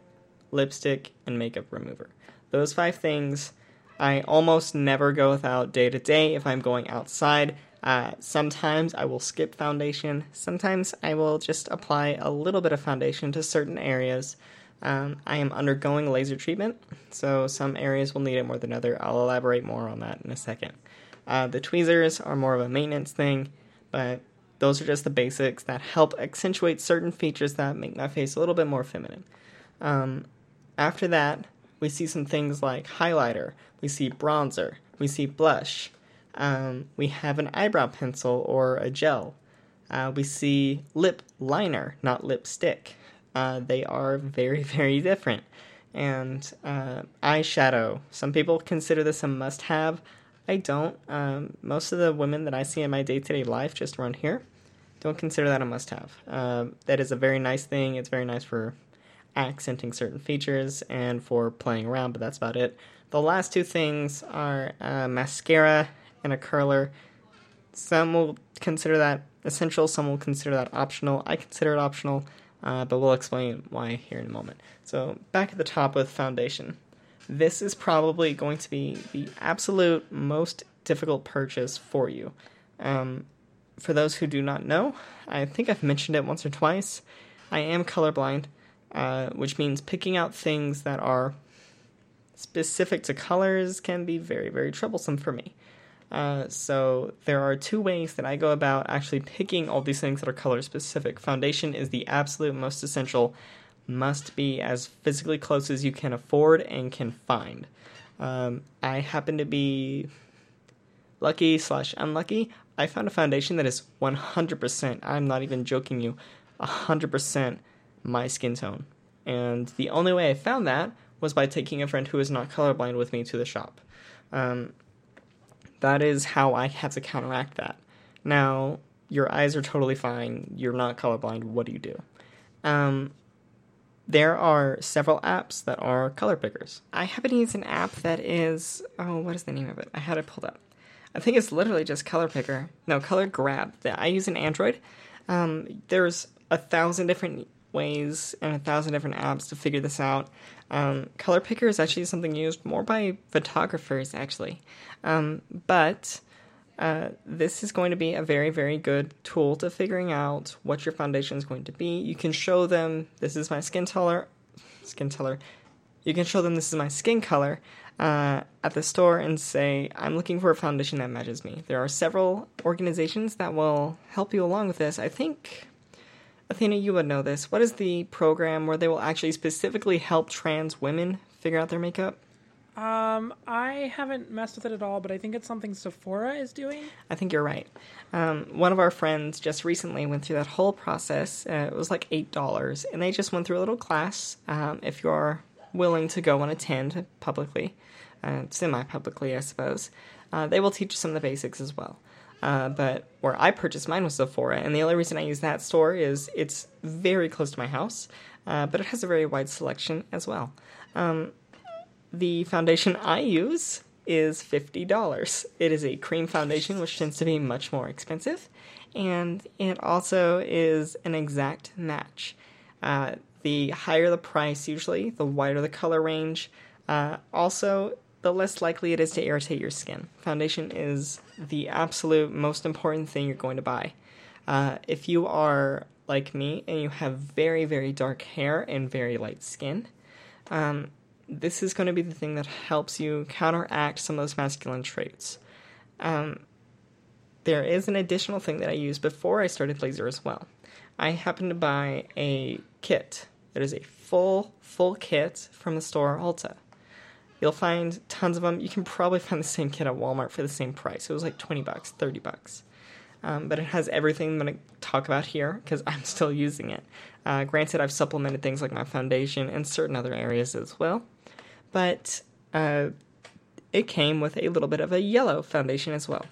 lipstick, and makeup remover. Those five things I almost never go without day to day if I'm going outside. Uh, sometimes I will skip foundation. Sometimes I will just apply a little bit of foundation to certain areas. Um, I am undergoing laser treatment, so some areas will need it more than other. I'll elaborate more on that in a second. Uh, the tweezers are more of a maintenance thing, but those are just the basics that help accentuate certain features that make my face a little bit more feminine. Um, after that, we see some things like highlighter, we see bronzer, we see blush, um, we have an eyebrow pencil or a gel. Uh, we see lip liner, not lipstick. Uh, they are very, very different. And uh, eyeshadow. Some people consider this a must have. I don't. Um, most of the women that I see in my day to day life just around here don't consider that a must have. Um, that is a very nice thing. It's very nice for accenting certain features and for playing around, but that's about it. The last two things are uh, mascara and a curler. Some will consider that essential, some will consider that optional. I consider it optional, uh, but we'll explain why here in a moment. So, back at the top with foundation. This is probably going to be the absolute most difficult purchase for you. Um, for those who do not know, I think I've mentioned it once or twice. I am colorblind, uh, which means picking out things that are specific to colors can be very, very troublesome for me. Uh, so there are two ways that I go about actually picking all these things that are color specific. Foundation is the absolute most essential, must be as physically close as you can afford and can find. Um, I happen to be lucky slash unlucky. I found a foundation that is 100%. I'm not even joking you, 100% my skin tone. And the only way I found that was by taking a friend who is not colorblind with me to the shop. Um, that is how I have to counteract that. Now, your eyes are totally fine. You're not colorblind. What do you do? Um, there are several apps that are color pickers. I happen to use an app that is oh, what is the name of it? I had it pulled up. I think it's literally just Color Picker. No, Color Grab. I use an Android. Um, there's a thousand different ways and a thousand different apps to figure this out. Um, color picker is actually something used more by photographers, actually. Um, but uh, this is going to be a very, very good tool to figuring out what your foundation is going to be. You can show them this is my skin color, skin color. You can show them this is my skin color uh, at the store and say, I'm looking for a foundation that matches me. There are several organizations that will help you along with this. I think Athena, you would know this. What is the program where they will actually specifically help trans women figure out their makeup? Um, I haven't messed with it at all, but I think it's something Sephora is doing. I think you're right. Um, one of our friends just recently went through that whole process. Uh, it was like eight dollars, and they just went through a little class. Um, if you're willing to go and attend publicly, uh, semi-publicly, I suppose, uh, they will teach you some of the basics as well. Uh, but where I purchased mine was Sephora, and the only reason I use that store is it's very close to my house, uh, but it has a very wide selection as well. Um, the foundation I use is $50. It is a cream foundation, which tends to be much more expensive, and it also is an exact match. Uh, the higher the price, usually, the wider the color range. Uh, also, the less likely it is to irritate your skin. Foundation is the absolute most important thing you're going to buy. Uh, if you are like me and you have very, very dark hair and very light skin, um, this is going to be the thing that helps you counteract some of those masculine traits. Um, there is an additional thing that I used before I started laser as well. I happened to buy a kit. It is a full, full kit from the store Ulta. You'll find tons of them. You can probably find the same kit at Walmart for the same price. It was like 20 bucks, 30 bucks. Um, but it has everything I'm going to talk about here because I'm still using it. Uh, granted, I've supplemented things like my foundation and certain other areas as well. But uh, it came with a little bit of a yellow foundation as well.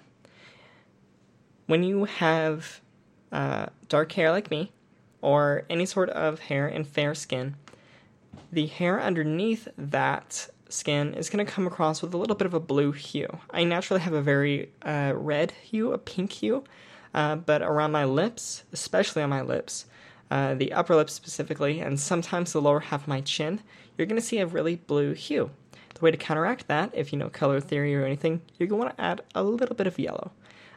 When you have uh, dark hair like me, or any sort of hair and fair skin, the hair underneath that skin is going to come across with a little bit of a blue hue. I naturally have a very uh, red hue, a pink hue, uh, but around my lips, especially on my lips, uh, the upper lip specifically, and sometimes the lower half of my chin, you're going to see a really blue hue. The way to counteract that, if you know color theory or anything, you're going to want to add a little bit of yellow.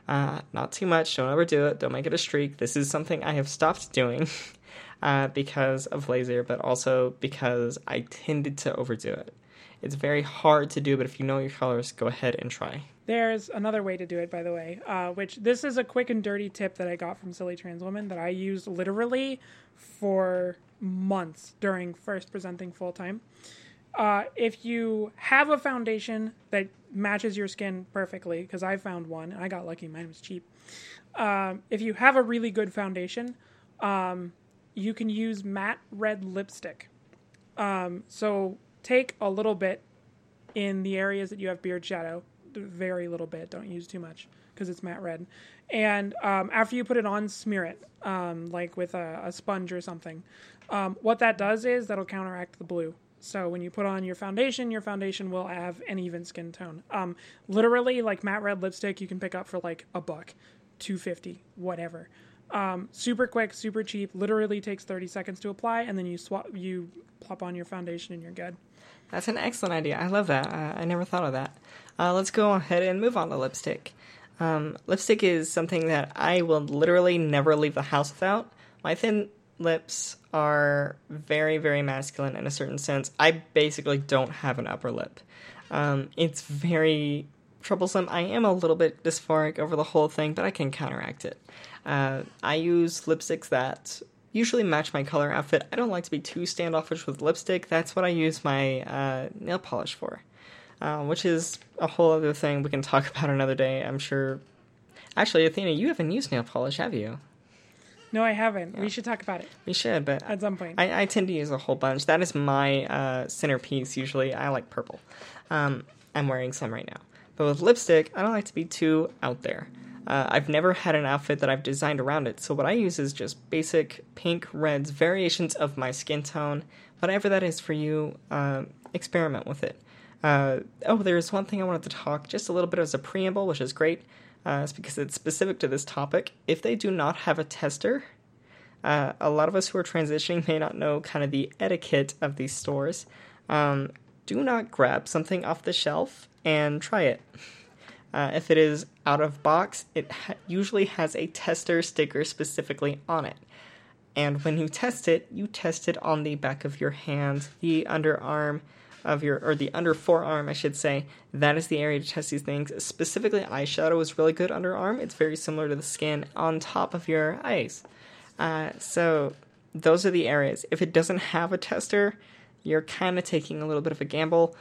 Uh, not too much. Don't overdo it. Don't make it a streak. This is something I have stopped doing uh, because of laser, but also because I tended to overdo it. It's very hard to do, but if you know your colors, go ahead and try. There's another way to do it, by the way, uh, which this is a quick and dirty tip that I got from Silly Trans Woman that I used literally for months during first presenting full time. Uh, if you have a foundation that matches your skin perfectly, because I found one and I got lucky, mine was cheap. Um, if you have a really good foundation, um, you can use matte red lipstick. Um, so take a little bit in the areas that you have beard shadow, very little bit. Don't use too much because it's matte red. And um, after you put it on, smear it um, like with a, a, sponge or something. Um, what that does is that'll counteract the blue. So when you put on your foundation, your foundation will have an even skin tone. Um, literally, like matte red lipstick, you can pick up for like a buck, two fifty, whatever. Um, super quick, super cheap. Literally takes thirty seconds to apply, and then you swap, you plop on your foundation, and you're good. That's an excellent idea. I love that. I, I never thought of that. Uh, let's go ahead and move on to lipstick. Um, lipstick is something that I will literally never leave the house without. My thin lips are very, very masculine in a certain sense. I basically don't have an upper lip. Um, it's very troublesome. I am a little bit dysphoric over the whole thing, but I can counteract it. Uh, I use lipsticks that usually match my color outfit. I don't like to be too standoffish with lipstick. That's what I use my uh, nail polish for, uh, which is a whole other thing we can talk about another day. I'm sure. Actually, Athena, you haven't used nail polish, have you? No, I haven't. Yeah. We should talk about it. We should, but at some point, I, I tend to use a whole bunch. That is my uh, centerpiece. Usually, I like purple. Um, I'm wearing some right now, but with lipstick, I don't like to be too out there. Uh, I've never had an outfit that I've designed around it, so what I use is just basic pink, reds, variations of my skin tone. Whatever that is for you, uh, experiment with it. Uh, oh, there's one thing I wanted to talk just a little bit as a preamble, which is great uh, it's because it's specific to this topic. If they do not have a tester, uh, a lot of us who are transitioning may not know kind of the etiquette of these stores. Um, do not grab something off the shelf and try it. Uh, if it is out of box, it ha- usually has a tester sticker specifically on it. And when you test it, you test it on the back of your hand, the underarm, of your or the under forearm, I should say. That is the area to test these things. Specifically, eyeshadow is really good underarm. It's very similar to the skin on top of your eyes. Uh, so those are the areas. If it doesn't have a tester, you're kind of taking a little bit of a gamble.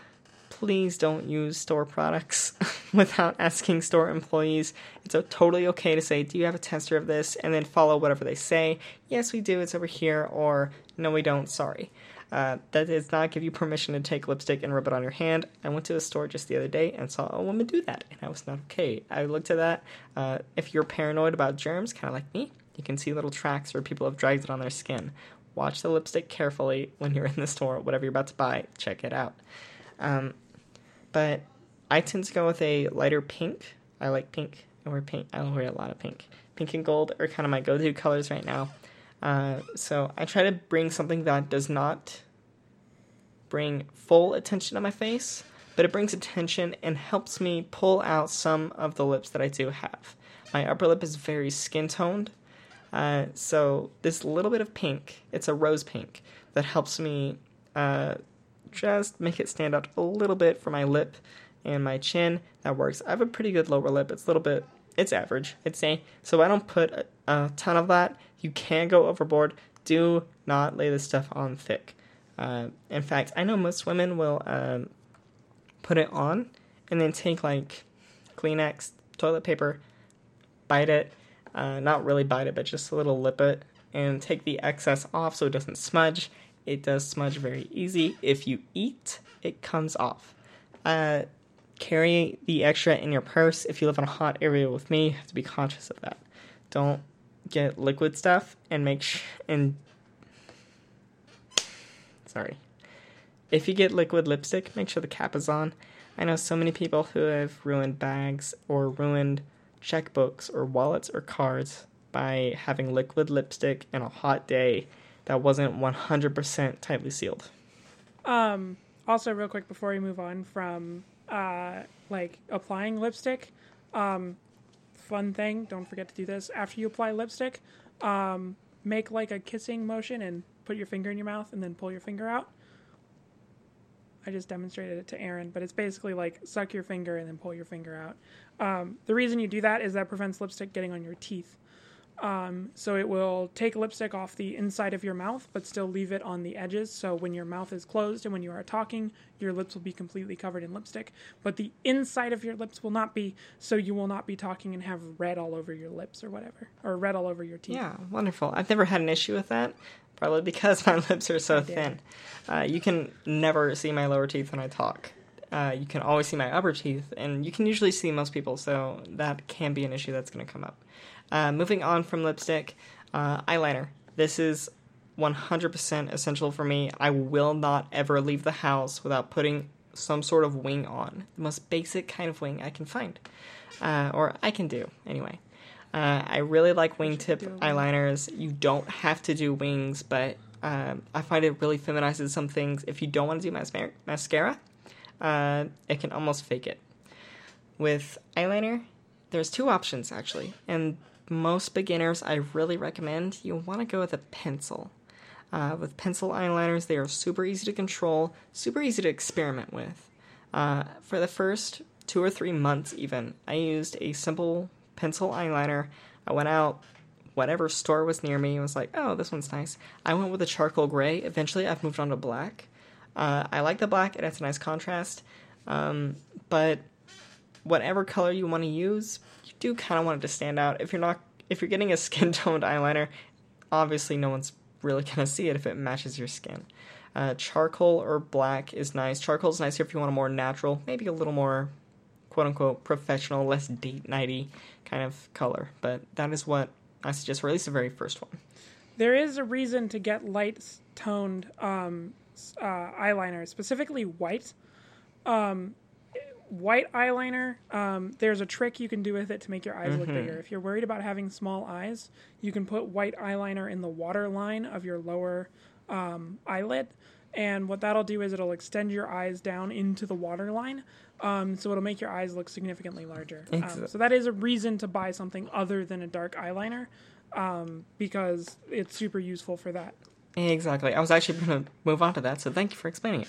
Please don't use store products without asking store employees. It's totally okay to say, Do you have a tester of this? and then follow whatever they say. Yes, we do, it's over here, or No, we don't, sorry. Uh, that does not give you permission to take lipstick and rub it on your hand. I went to a store just the other day and saw a woman do that, and I was not okay. I looked at that. Uh, if you're paranoid about germs, kind of like me, you can see little tracks where people have dragged it on their skin. Watch the lipstick carefully when you're in the store, whatever you're about to buy, check it out. Um, but I tend to go with a lighter pink. I like pink. I wear pink. I wear a lot of pink. Pink and gold are kind of my go-to colors right now. Uh, so I try to bring something that does not bring full attention to my face, but it brings attention and helps me pull out some of the lips that I do have. My upper lip is very skin toned, uh, so this little bit of pink, it's a rose pink, that helps me uh, just make it stand out a little bit for my lip and my chin. That works. I have a pretty good lower lip. It's a little bit, it's average, I'd say. So I don't put a, a ton of that. You can go overboard. Do not lay this stuff on thick. Uh, in fact, I know most women will um, put it on and then take like Kleenex, toilet paper, bite it, uh, not really bite it, but just a little lip it, and take the excess off so it doesn't smudge. It does smudge very easy. If you eat, it comes off. Uh, carry the extra in your purse. If you live in a hot area with me, you have to be conscious of that. Don't get liquid stuff and make sh- and sorry. If you get liquid lipstick, make sure the cap is on. I know so many people who have ruined bags or ruined checkbooks or wallets or cards by having liquid lipstick in a hot day that wasn't 100% tightly sealed. Um also real quick before we move on from uh like applying lipstick, um fun thing. Don't forget to do this after you apply lipstick. Um, make like a kissing motion and put your finger in your mouth and then pull your finger out. I just demonstrated it to Aaron, but it's basically like suck your finger and then pull your finger out. Um, the reason you do that is that prevents lipstick getting on your teeth. Um, so it will take lipstick off the inside of your mouth, but still leave it on the edges. So when your mouth is closed and when you are talking, your lips will be completely covered in lipstick, but the inside of your lips will not be. So you will not be talking and have red all over your lips or whatever, or red all over your teeth. Yeah, wonderful. I've never had an issue with that, probably because my lips are so thin. Uh, you can never see my lower teeth when I talk. Uh, you can always see my upper teeth, and you can usually see most people, so that can be an issue that's going to come up. Uh, moving on from lipstick, uh, eyeliner. This is 100% essential for me. I will not ever leave the house without putting some sort of wing on. The most basic kind of wing I can find, uh, or I can do anyway. Uh, I really like wingtip eyeliners. You don't have to do wings, but um, I find it really feminizes some things. If you don't want to do mascara, mascara uh, it can almost fake it. With eyeliner, there's two options actually, and most beginners, I really recommend you want to go with a pencil. Uh, with pencil eyeliners, they are super easy to control, super easy to experiment with. Uh, for the first two or three months, even, I used a simple pencil eyeliner. I went out, whatever store was near me, was like, oh, this one's nice. I went with a charcoal gray. Eventually, I've moved on to black. Uh, I like the black, it has a nice contrast. Um, but whatever color you want to use, you do kind of want it to stand out. If you're not, if you're getting a skin toned eyeliner, obviously no one's really gonna see it if it matches your skin. Uh, charcoal or black is nice. Charcoal is nicer if you want a more natural, maybe a little more quote unquote professional, less date nighty kind of color. But that is what I suggest, for at least the very first one. There is a reason to get light toned um, uh, eyeliner, specifically white. Um, white eyeliner, um, there's a trick you can do with it to make your eyes look bigger. If you're worried about having small eyes, you can put white eyeliner in the water line of your lower um, eyelid. And what that'll do is it'll extend your eyes down into the water line. Um, so it'll make your eyes look significantly larger. Um, so that is a reason to buy something other than a dark eyeliner um, because it's super useful for that. Exactly. I was actually going to move on to that, so thank you for explaining it.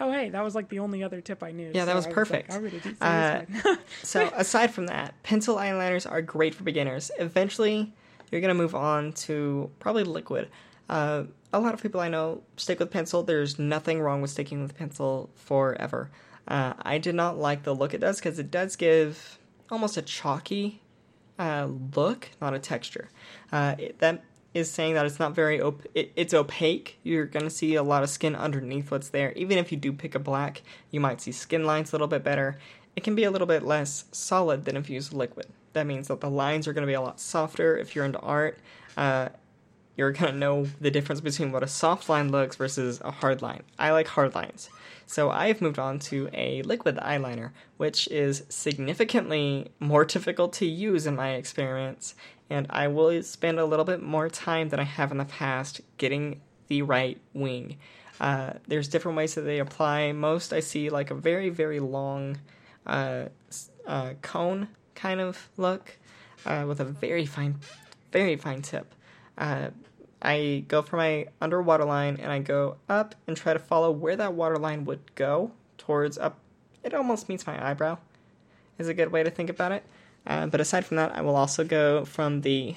Oh, hey, that was like the only other tip I knew. Yeah, that so was I like, perfect. I'm gonna Uh. So aside from that, pencil eyeliners are great for beginners. Eventually, you're gonna move on to probably liquid. Uh, a lot of people I know stick with pencil. There's nothing wrong with sticking with pencil forever. Uh, I did not like the look it does because it does give almost a chalky uh, look, not a texture. Uh, it, that is saying that it's not very op- it, it's opaque. You're gonna see a lot of skin underneath what's there. Even if you do pick a black, you might see skin lines a little bit better. It can be a little bit less solid than if you use liquid. That means that the lines are gonna be a lot softer. If you're into art, uh, you're gonna know the difference between what a soft line looks versus a hard line. I like hard lines. So I've moved on to a liquid eyeliner, which is significantly more difficult to use in my experience, and I will spend a little bit more time than I have in the past getting the right wing. Uh, there's different ways that they apply. Most I see like a very, very long uh, uh, cone kind of look uh, with a very fine, very fine tip. Uh, I go for my underwater line and I go up and try to follow where that water line would go towards up. It almost meets my eyebrow, is a good way to think about it. Uh, but aside from that, I will also go from the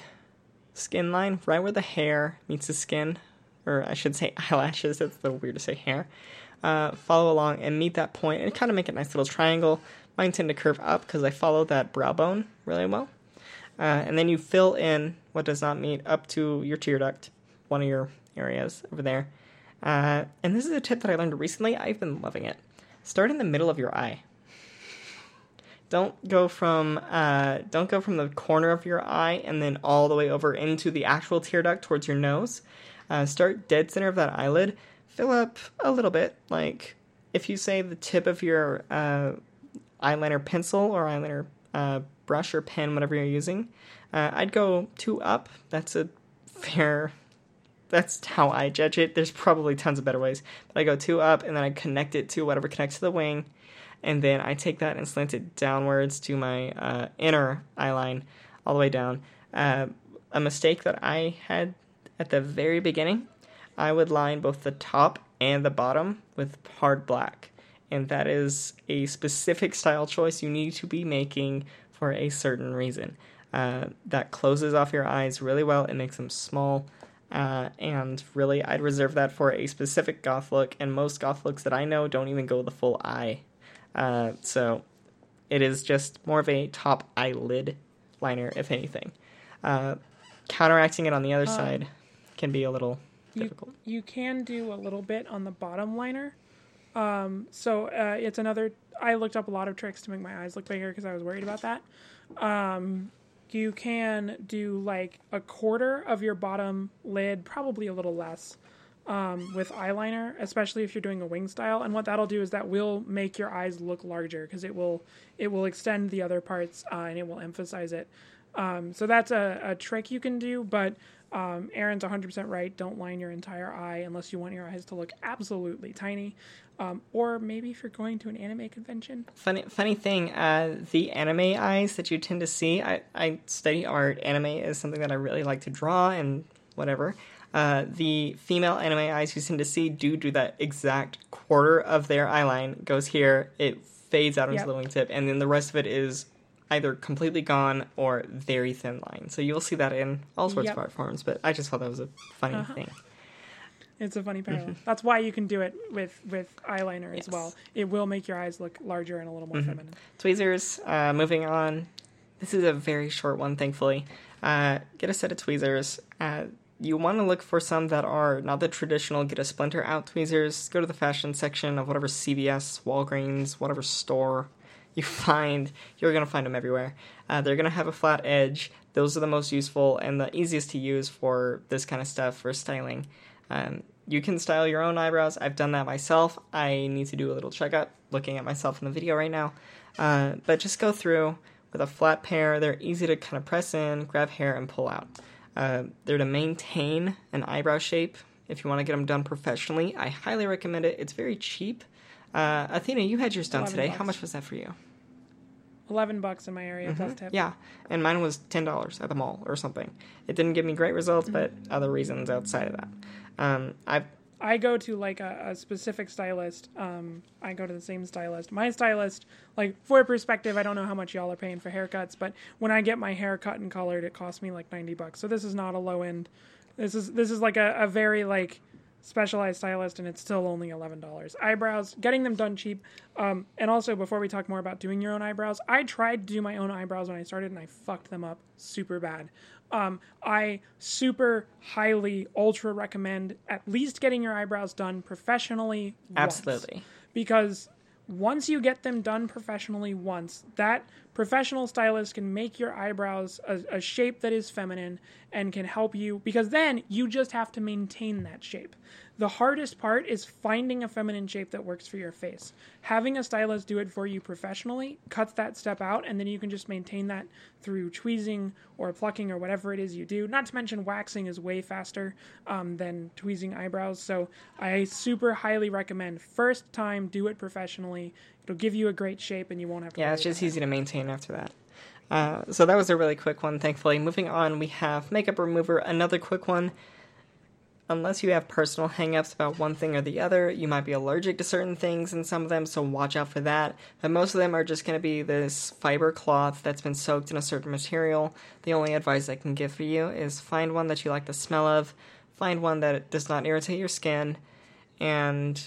skin line right where the hair meets the skin, or I should say eyelashes. That's little weird to say hair. Uh, follow along and meet that point and kind of make a nice little triangle. Mine tend to curve up because I follow that brow bone really well. Uh, and then you fill in what does not meet up to your tear duct, one of your areas over there. Uh, and this is a tip that I learned recently. I've been loving it. Start in the middle of your eye. Don't go from uh, don't go from the corner of your eye and then all the way over into the actual tear duct towards your nose. Uh, start dead center of that eyelid. Fill up a little bit. Like if you say the tip of your uh, eyeliner pencil or eyeliner uh, brush or pen, whatever you're using, uh, I'd go two up. That's a fair. That's how I judge it. There's probably tons of better ways, but I go two up and then I connect it to whatever connects to the wing, and then I take that and slant it downwards to my uh, inner eye line, all the way down. Uh, a mistake that I had at the very beginning, I would line both the top and the bottom with hard black, and that is a specific style choice you need to be making for a certain reason. Uh, that closes off your eyes really well. It makes them small. Uh, and really, I'd reserve that for a specific goth look, and most goth looks that I know don't even go the full eye. Uh, so it is just more of a top eyelid liner, if anything. Uh, counteracting it on the other Um, side can be a little You, difficult. you can do a little bit on the bottom liner. Um, so uh, it's another. I looked up a lot of tricks to make my eyes look bigger because I was worried about that. Um, you can do like a quarter of your bottom lid, probably a little less, um, with eyeliner, especially if you're doing a wing style. And what that'll do is that will make your eyes look larger because it will it will extend the other parts uh, and it will emphasize it. Um, so that's a, a trick you can do, but um, Aaron's 100% right. Don't line your entire eye unless you want your eyes to look absolutely tiny. Um, or maybe if you're going to an anime convention. Funny, funny thing, uh, the anime eyes that you tend to see. I, I study art. Anime is something that I really like to draw and whatever. Uh, the female anime eyes you seem to see do do that exact quarter of their eye line goes here. It fades out into Yep. the wingtip, and then the rest of it is either completely gone or very thin line. So you'll see that in all sorts Yep. of art forms. But I just thought that was a funny Uh-huh. thing. It's a funny parallel. That's why you can do it with, with eyeliner as well. It will make your eyes look larger and a little more feminine. tweezers. Uh, moving on. This is a very short one, thankfully. Uh, get a set of tweezers. Uh, you want to look for some that are not the traditional get a splinter out tweezers. Go to the fashion section of whatever CVS, Walgreens, whatever store you find. You're going to find them everywhere. Uh, they're going to have a flat edge. Those are the most useful and the easiest to use for this kind of stuff for styling. Um, you can style your own eyebrows. I've done that myself. I need to do a little checkup looking at myself in the video right now. Uh, but just go through with a flat pair. They're easy to kind of press in, grab hair, and pull out. Uh, they're to maintain an eyebrow shape. If you want to get them done professionally, I highly recommend it. It's very cheap. Uh, Athena, you had yours done 11 today. How much was that for you? 11 bucks in my area plus tip. Mm-hmm. Yeah, and mine was ten dollars at the mall or something. It didn't give me great results, but other reasons outside of that. Um, I've I go to like a, a specific stylist. Um, I go to the same stylist. My stylist, like for perspective, I don't know how much y'all are paying for haircuts, but when I get my hair cut and colored, it costs me like ninety bucks. So this is not a low end. This is this is like a, a very like specialized stylist, and it's still only eleven dollars. Eyebrows, getting them done cheap. Um, and also before we talk more about doing your own eyebrows, I tried to do my own eyebrows when I started, and I fucked them up super bad. Um, I super highly ultra recommend at least getting your eyebrows done professionally. once. absolutely. Because once you get them done professionally once, that professional stylist can make your eyebrows a, a shape that is feminine and can help you because then you just have to maintain that shape. The hardest part is finding a feminine shape that works for your face. Having a stylist do it for you professionally cuts that step out, and then you can just maintain that through tweezing or plucking or whatever it is you do. Not to mention, waxing is way faster um, than tweezing eyebrows. So I super highly recommend first time do it professionally. It'll give you a great shape, and you won't have to. Yeah, it's just it. easy to maintain after that. Uh, so that was a really quick one, thankfully. Moving on, we have makeup remover, another quick one. Unless you have personal hangups about one thing or the other, you might be allergic to certain things in some of them, so watch out for that. But most of them are just going to be this fiber cloth that's been soaked in a certain material. The only advice I can give for you is find one that you like the smell of, find one that does not irritate your skin, and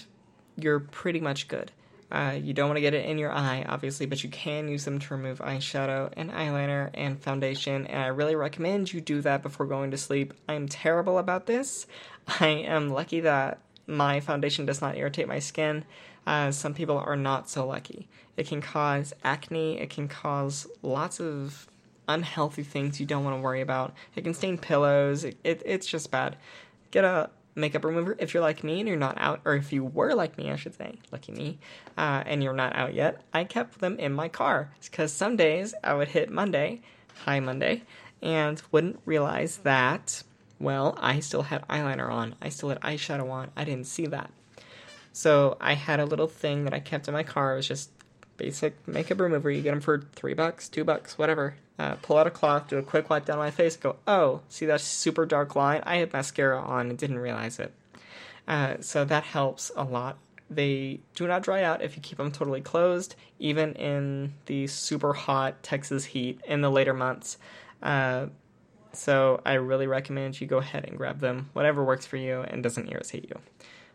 you're pretty much good. Uh, you don't want to get it in your eye, obviously, but you can use them to remove eyeshadow and eyeliner and foundation. And I really recommend you do that before going to sleep. I'm terrible about this. I am lucky that my foundation does not irritate my skin. Uh, some people are not so lucky. It can cause acne, it can cause lots of unhealthy things you don't want to worry about. It can stain pillows, it, it, it's just bad. Get a makeup remover if you're like me and you're not out, or if you were like me, I should say, lucky me, uh, and you're not out yet. I kept them in my car because some days I would hit Monday, hi Monday, and wouldn't realize that, well, I still had eyeliner on, I still had eyeshadow on, I didn't see that. So I had a little thing that I kept in my car. It was just basic makeup remover. You get them for three bucks, two bucks, whatever. Uh, pull out a cloth, do a quick wipe down my face, go, oh, see that super dark line? I had mascara on and didn't realize it. Uh, so that helps a lot. They do not dry out if you keep them totally closed, even in the super hot Texas heat in the later months. Uh, so I really recommend you go ahead and grab them, whatever works for you and doesn't irritate you.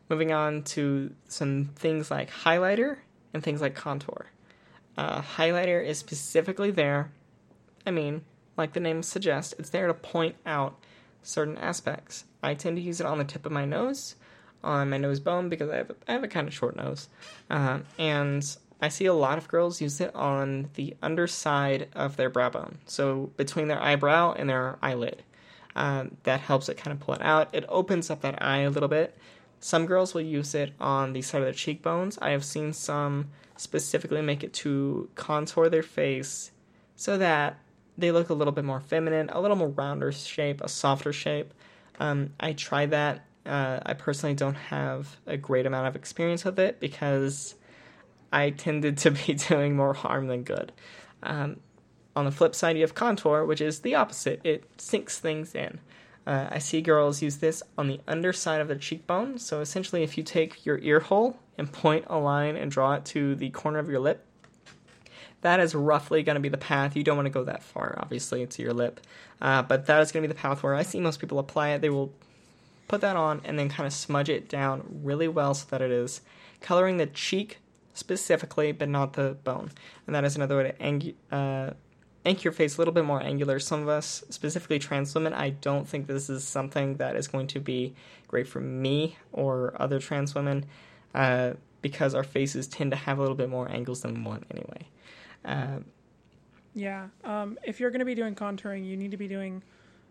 Moving on to some things like highlighter and things like contour. Uh, highlighter is specifically there. I mean, like the name suggests, it's there to point out certain aspects. I tend to use it on the tip of my nose, on my nose bone, because I have a, I have a kind of short nose. Uh, and I see a lot of girls use it on the underside of their brow bone, so between their eyebrow and their eyelid. Um, that helps it kind of pull it out. It opens up that eye a little bit. Some girls will use it on the side of their cheekbones. I have seen some specifically make it to contour their face so that they look a little bit more feminine, a little more rounder shape, a softer shape. Um, I tried that. Uh, I personally don't have a great amount of experience with it because I tended to be doing more harm than good. Um, on the flip side, you have contour, which is the opposite. It sinks things in. Uh, I see girls use this on the underside of the cheekbone. So essentially, if you take your ear hole and point a line and draw it to the corner of your lip, that is roughly going to be the path. You don't want to go that far, obviously, to your lip. Uh, but that is going to be the path where I see most people apply it. They will put that on and then kind of smudge it down really well so that it is coloring the cheek specifically, but not the bone. And that is another way to angu- uh, your face a little bit more angular. Some of us, specifically trans women, I don't think this is something that is going to be great for me or other trans women uh, because our faces tend to have a little bit more angles than one anyway. Uh, yeah. Um, if you're going to be doing contouring, you need to be doing.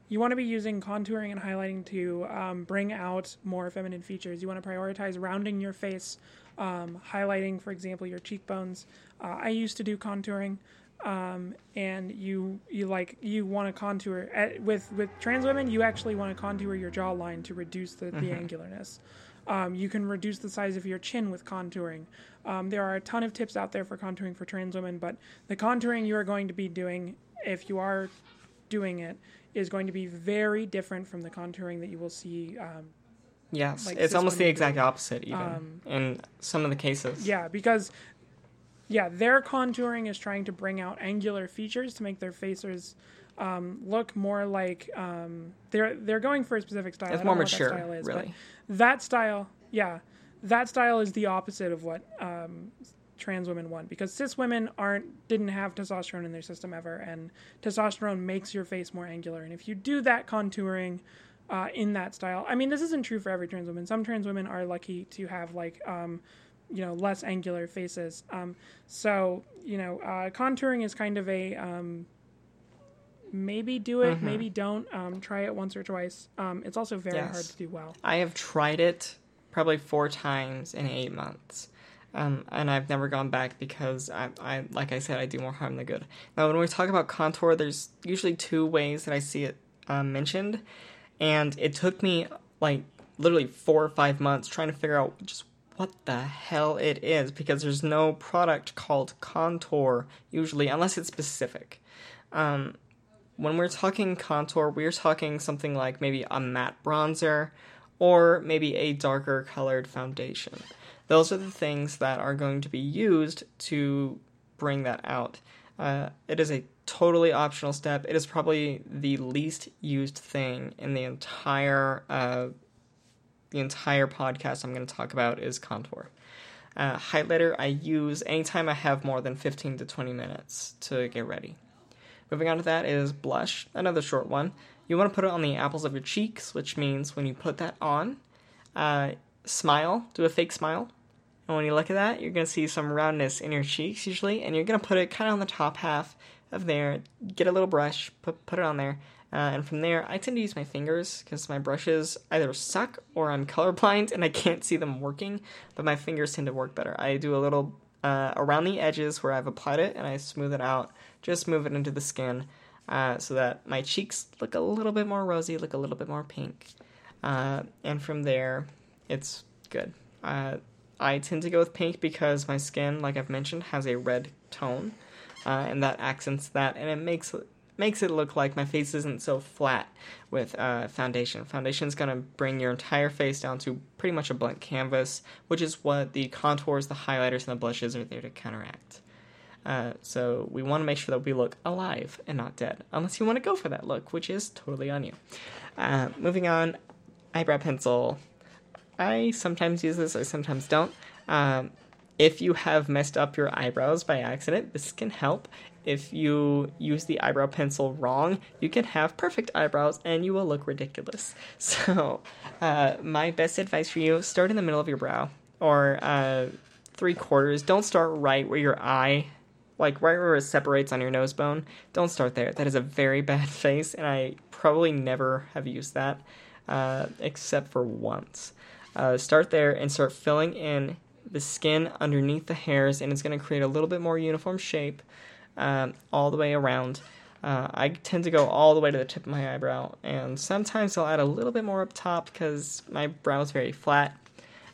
You want to be using contouring and highlighting to um, bring out more feminine features. You want to prioritize rounding your face, um, highlighting, for example, your cheekbones. Uh, I used to do contouring um, and you you like you want to contour at, with with trans women you actually want to contour your jawline to reduce the, mm-hmm. the angularness um, you can reduce the size of your chin with contouring um, there are a ton of tips out there for contouring for trans women but the contouring you are going to be doing if you are doing it is going to be very different from the contouring that you will see um, Yes, like it's almost the exact opposite, even um, in some of the cases. Yeah, because yeah, their contouring is trying to bring out angular features to make their faces um, look more like um, they're they're going for a specific style. It's more mature, that is, really. That style, yeah, that style is the opposite of what um, trans women want because cis women aren't didn't have testosterone in their system ever, and testosterone makes your face more angular. And if you do that contouring. Uh, in that style, I mean, this isn't true for every trans woman. Some trans women are lucky to have like um, you know less angular faces. Um, so you know, uh, contouring is kind of a um, maybe do it, mm-hmm. maybe don't. Um, try it once or twice. Um, it's also very yes. hard to do well. I have tried it probably four times in eight months. Um, and I've never gone back because I, I, like I said, I do more harm than good. Now, when we talk about contour, there's usually two ways that I see it uh, mentioned, and it took me like literally four or five months trying to figure out just what the hell it is because there's no product called contour usually unless it's specific. Um, when we're talking contour, we're talking something like maybe a matte bronzer or maybe a darker colored foundation. Those are the things that are going to be used to bring that out. Uh, it is a totally optional step. It is probably the least used thing in the entire uh, the entire podcast I'm going to talk about is contour. Uh, highlighter I use anytime I have more than 15 to 20 minutes to get ready. Moving on to that is blush, another short one. You want to put it on the apples of your cheeks, which means when you put that on, uh, smile, do a fake smile. And when you look at that, you're going to see some roundness in your cheeks usually, and you're going to put it kind of on the top half of there. Get a little brush, put, put it on there, uh, and from there, I tend to use my fingers because my brushes either suck or I'm colorblind and I can't see them working, but my fingers tend to work better. I do a little uh, around the edges where I've applied it and I smooth it out, just move it into the skin uh, so that my cheeks look a little bit more rosy, look a little bit more pink. Uh, and from there, it's good. Uh, I tend to go with pink because my skin, like I've mentioned, has a red tone, uh, and that accents that, and it makes makes it look like my face isn't so flat with uh, foundation. Foundation is going to bring your entire face down to pretty much a blank canvas, which is what the contours, the highlighters, and the blushes are there to counteract. Uh, so we want to make sure that we look alive and not dead, unless you want to go for that look, which is totally on you. Uh, moving on, eyebrow pencil. I sometimes use this, I sometimes don't. Um, if you have messed up your eyebrows by accident, this can help. If you use the eyebrow pencil wrong, you can have perfect eyebrows and you will look ridiculous. So, uh, my best advice for you start in the middle of your brow or uh, three quarters. Don't start right where your eye, like right where it separates on your nose bone. Don't start there. That is a very bad face, and I probably never have used that uh, except for once. Uh, start there and start filling in the skin underneath the hairs, and it's going to create a little bit more uniform shape um, all the way around. Uh, I tend to go all the way to the tip of my eyebrow, and sometimes I'll add a little bit more up top because my brow is very flat.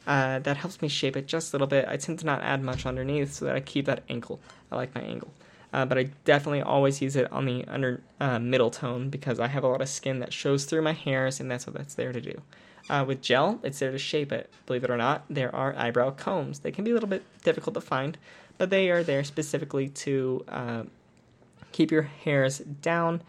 Uh, that helps me shape it just a little bit. I tend to not add much underneath so that I keep that angle. I like my angle. Uh, but I definitely always use it on the under uh, middle tone because I have a lot of skin that shows through my hairs, and that's what that's there to do. Uh, with gel, it's there to shape it. Believe it or not, there are eyebrow combs. They can be a little bit difficult to find, but they are there specifically to uh, keep your hairs down.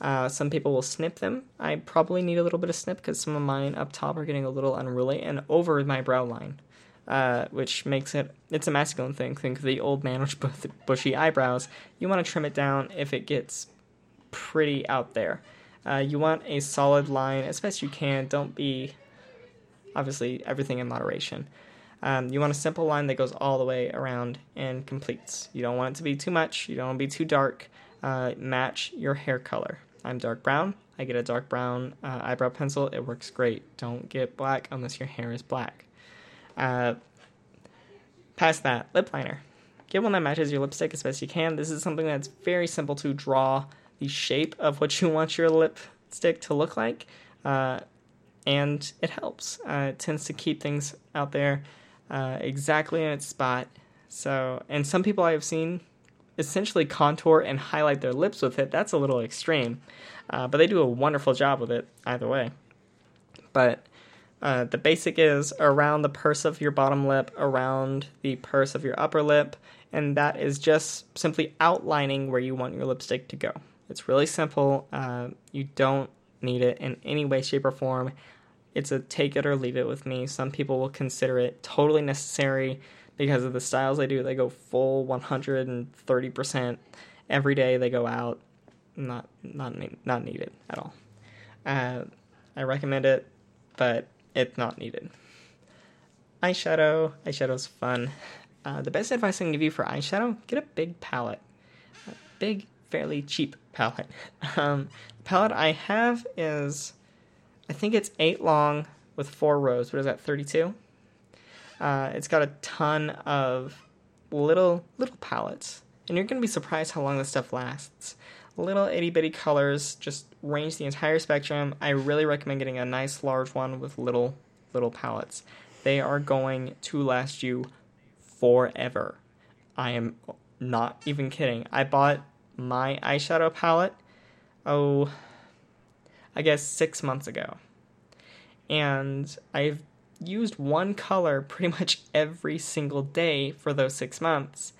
Uh, some people will snip them. I probably need a little bit of snip because some of mine up top are getting a little unruly and over my brow line, uh, which makes it it's a masculine thing. Think of the old man with bushy eyebrows. You want to trim it down if it gets pretty out there. Uh, you want a solid line as best you can. Don't be obviously everything in moderation. Um, you want a simple line that goes all the way around and completes. You don't want it to be too much. You don't want to be too dark. Uh, match your hair color. I'm dark brown. I get a dark brown uh, eyebrow pencil. It works great. Don't get black unless your hair is black. Uh, past that, lip liner. Get one that matches your lipstick as best you can. This is something that's very simple to draw the shape of what you want your lipstick to look like. Uh, and it helps. Uh, it tends to keep things out there uh, exactly in its spot. So, and some people I have seen essentially contour and highlight their lips with it. That's a little extreme, uh, but they do a wonderful job with it either way. But uh, the basic is around the purse of your bottom lip, around the purse of your upper lip, and that is just simply outlining where you want your lipstick to go. It's really simple. Uh, you don't need it in any way, shape, or form. It's a take it or leave it with me. Some people will consider it totally necessary because of the styles they do. They go full 130% every day they go out. Not not not needed at all. Uh, I recommend it, but it's not needed. Eyeshadow. Eyeshadow's fun. Uh, the best advice I can give you for eyeshadow: get a big palette, a big, fairly cheap palette. Um, the palette I have is, I think it's eight long with four rows. What is that? Thirty-two. Uh, it's got a ton of little little palettes, and you're gonna be surprised how long this stuff lasts. Little itty bitty colors just range the entire spectrum. I really recommend getting a nice large one with little little palettes. They are going to last you forever. I am not even kidding. I bought my eyeshadow palette, oh, I guess six months ago. And I've used one color pretty much every single day for those six months,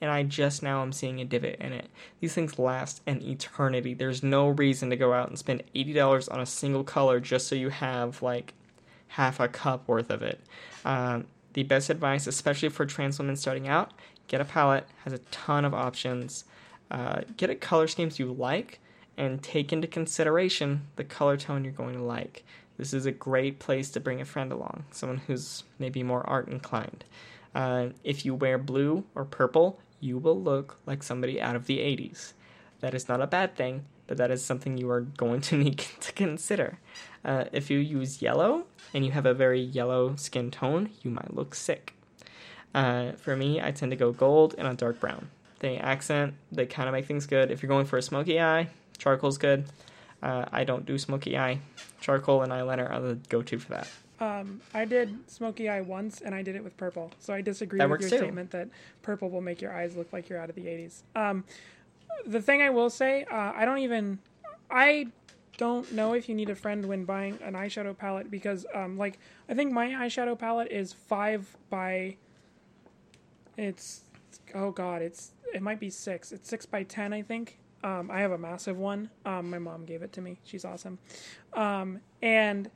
and I just now am seeing a divot in it. These things last an eternity. There's no reason to go out and spend $80 on a single color just so you have like half a cup worth of it. Um, the best advice, especially for trans women starting out, get a palette, has a ton of options. Uh, get a color schemes you like, and take into consideration the color tone you're going to like. This is a great place to bring a friend along, someone who's maybe more art inclined. Uh, if you wear blue or purple, you will look like somebody out of the 80s. That is not a bad thing, but that is something you are going to need to consider. Uh, if you use yellow and you have a very yellow skin tone, you might look sick. Uh, for me, I tend to go gold and a dark brown. They accent, they kind of make things good. If you're going for a smoky eye, charcoal's good. Uh, I don't do smoky eye. Charcoal and eyeliner are the go to for that. Um, I did smoky eye once, and I did it with purple. So I disagree That with your too. statement that purple will make your eyes look like you're out of the '80s. Um, the thing I will say, uh, I don't even, I don't know if you need a friend when buying an eyeshadow palette because, um, like, I think my eyeshadow palette is five by, it's, oh god, it's it might be six. It's six by ten, I think. Um, I have a massive one. Um, my mom gave it to me. She's awesome. Um, and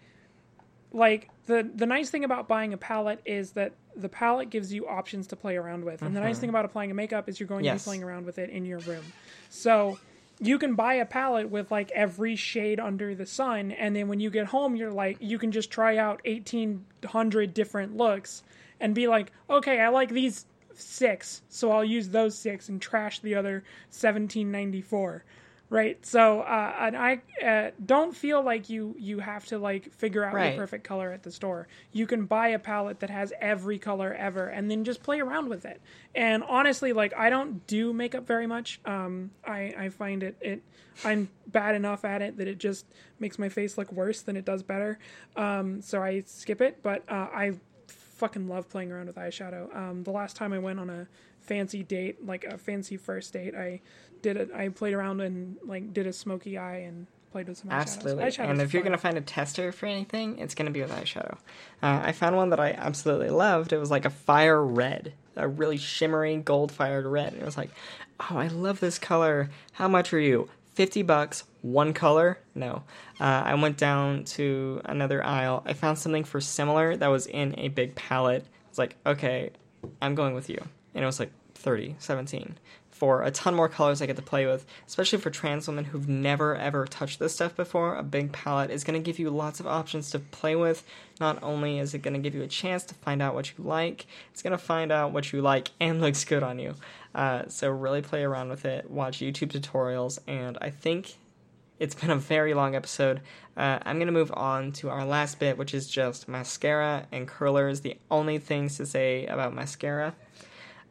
like the the nice thing about buying a palette is that the palette gives you options to play around with, and the nice thing about applying a makeup is you're going to be playing around with it in your room. So you can buy a palette with like every shade under the sun, and then when you get home, you're like you can just try out eighteen hundred different looks and be like, okay, I like these six, so I'll use those six and trash the other seventeen ninety four. Right, so uh, and I uh, don't feel like you you have to like figure out Right. the perfect color at the store. You can buy a palette that has every color ever, and then just play around with it. And honestly, like I don't do makeup very much. Um, I I find it it I'm bad enough at it that it just makes my face look worse than it does better. Um, so I skip it. But uh, I fucking love playing around with eyeshadow. Um, the last time I went on a fancy date, like a fancy first date, I did it. I played around and like did a smoky eye and played with some. Absolutely. Eyeshadow's and if you're going to find a tester for anything, it's to be with eyeshadow. Uh, I found one that I absolutely loved. It was like a fire red, a really shimmery gold fired red. And it was like, oh, I love this color. How much are you? 50 bucks, one color? No. Uh, I went down to another aisle. I found something for similar that was in a big palette. It's like, okay, I'm going with you. And it was like 30, 17 for a ton more colors I get to play with, especially for trans women who've never ever touched this stuff before. A big palette is going to give you lots of options to play with. Not only is it going to give you a chance to find out what you like, it's going to find out what you like and looks good on you. Uh, so really play around with it, watch YouTube tutorials, and I think it's been a very long episode. Uh, I'm to move on to our last bit, which is just mascara and curlers. The only things to say about mascara.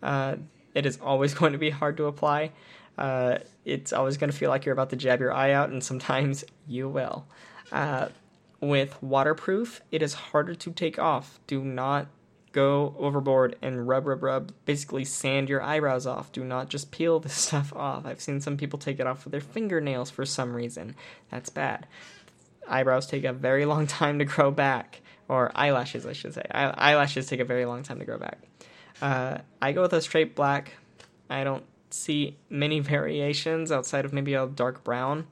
Uh, it is always going to be hard to apply. Uh, it's always going to feel like you're about to jab your eye out, and sometimes you will. Uh, with waterproof, it is harder to take off. Do not go overboard and rub, rub, rub. Basically, sand your eyebrows off. Do not just peel this stuff off. I've seen some people take it off with their fingernails for some reason. That's bad. Eyebrows take a very long time to grow back, or eyelashes, I should say. Eye- eyelashes take a very long time to grow back. Uh, I go with a straight black. I don't see many variations outside of maybe a dark brown.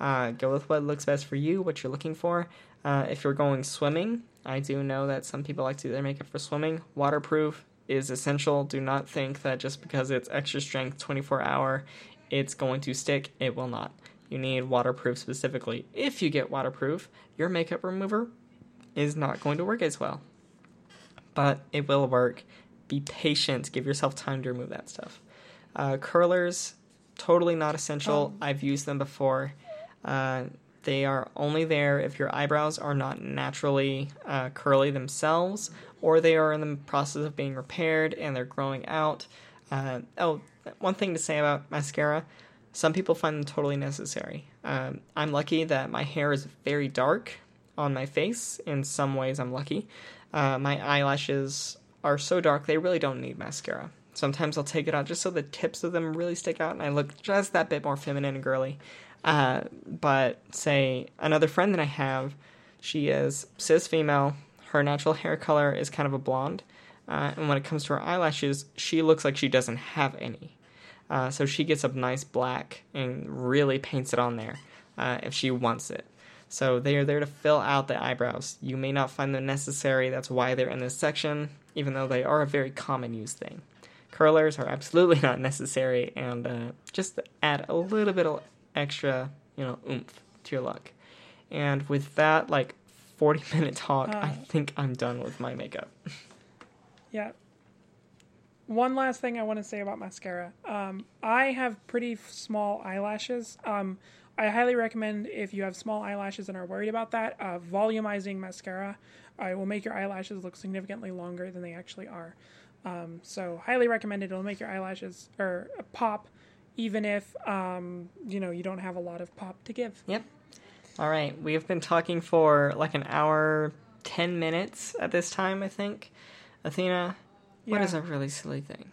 Uh, go with what looks best for you, what you're looking for. Uh, if you're going swimming, I do know that some people like to do their makeup for swimming. Waterproof is essential. Do not think that just because it's extra strength 24 hour, it's going to stick. It will not. You need waterproof specifically. If you get waterproof, your makeup remover is not going to work as well. But it will work. Be patient. Give yourself time to remove that stuff. Uh, curlers, totally not essential. I've used them before. Uh, they are only there if your eyebrows are not naturally uh, curly themselves, or they are in the process of being repaired and they're growing out. Uh, oh, one thing to say about mascara some people find them totally necessary. Um, I'm lucky that my hair is very dark on my face. In some ways, I'm lucky. Uh, my eyelashes are so dark, they really don't need mascara. Sometimes I'll take it out just so the tips of them really stick out and I look just that bit more feminine and girly. Uh, but say another friend that I have, she is cis female. Her natural hair color is kind of a blonde. Uh, and when it comes to her eyelashes, she looks like she doesn't have any. Uh, so she gets a nice black and really paints it on there uh, if she wants it. So they are there to fill out the eyebrows. You may not find them necessary. That's why they're in this section, even though they are a very common use thing. Curlers are absolutely not necessary, and uh, just add a little bit of extra, you know, oomph to your look. And with that, like 40 minute talk, I Uh. think I'm done with my makeup. Yeah. One last thing I want to say about mascara. Um, I have pretty small eyelashes. Um, I highly recommend if you have small eyelashes and are worried about that, uh, volumizing mascara. Uh, it will make your eyelashes look significantly longer than they actually are. Um, so highly recommended. It'll make your eyelashes or uh, pop, even if um, you know you don't have a lot of pop to give. Yep. All right, we have been talking for like an hour 10 minutes at this time, I think. Athena, what Yeah. is a really silly thing?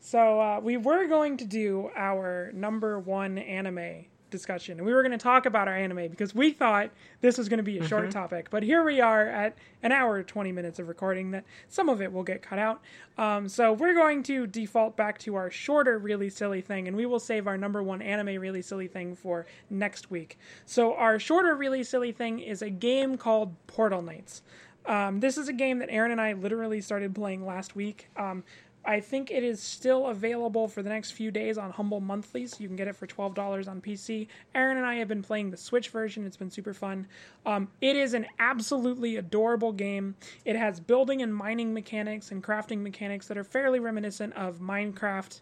So uh, we were going to do our number one anime discussion, and we were going to talk about our anime because we thought this was going to be a short topic. But here we are at an hour twenty minutes of recording. That some of it will get cut out. Um, so we're going to default back to our shorter, really silly thing, and we will save our number one anime really silly thing for next week. So our shorter, really silly thing is a game called Portal Knights. Um, this is a game that Aaron and I literally started playing last week. Um, I think it is still available for the next few days on Humble Monthly, so you can get it for twelve dollars on PC. Aaron and I have been playing the Switch version; it's been super fun. Um, it is an absolutely adorable game. It has building and mining mechanics and crafting mechanics that are fairly reminiscent of Minecraft.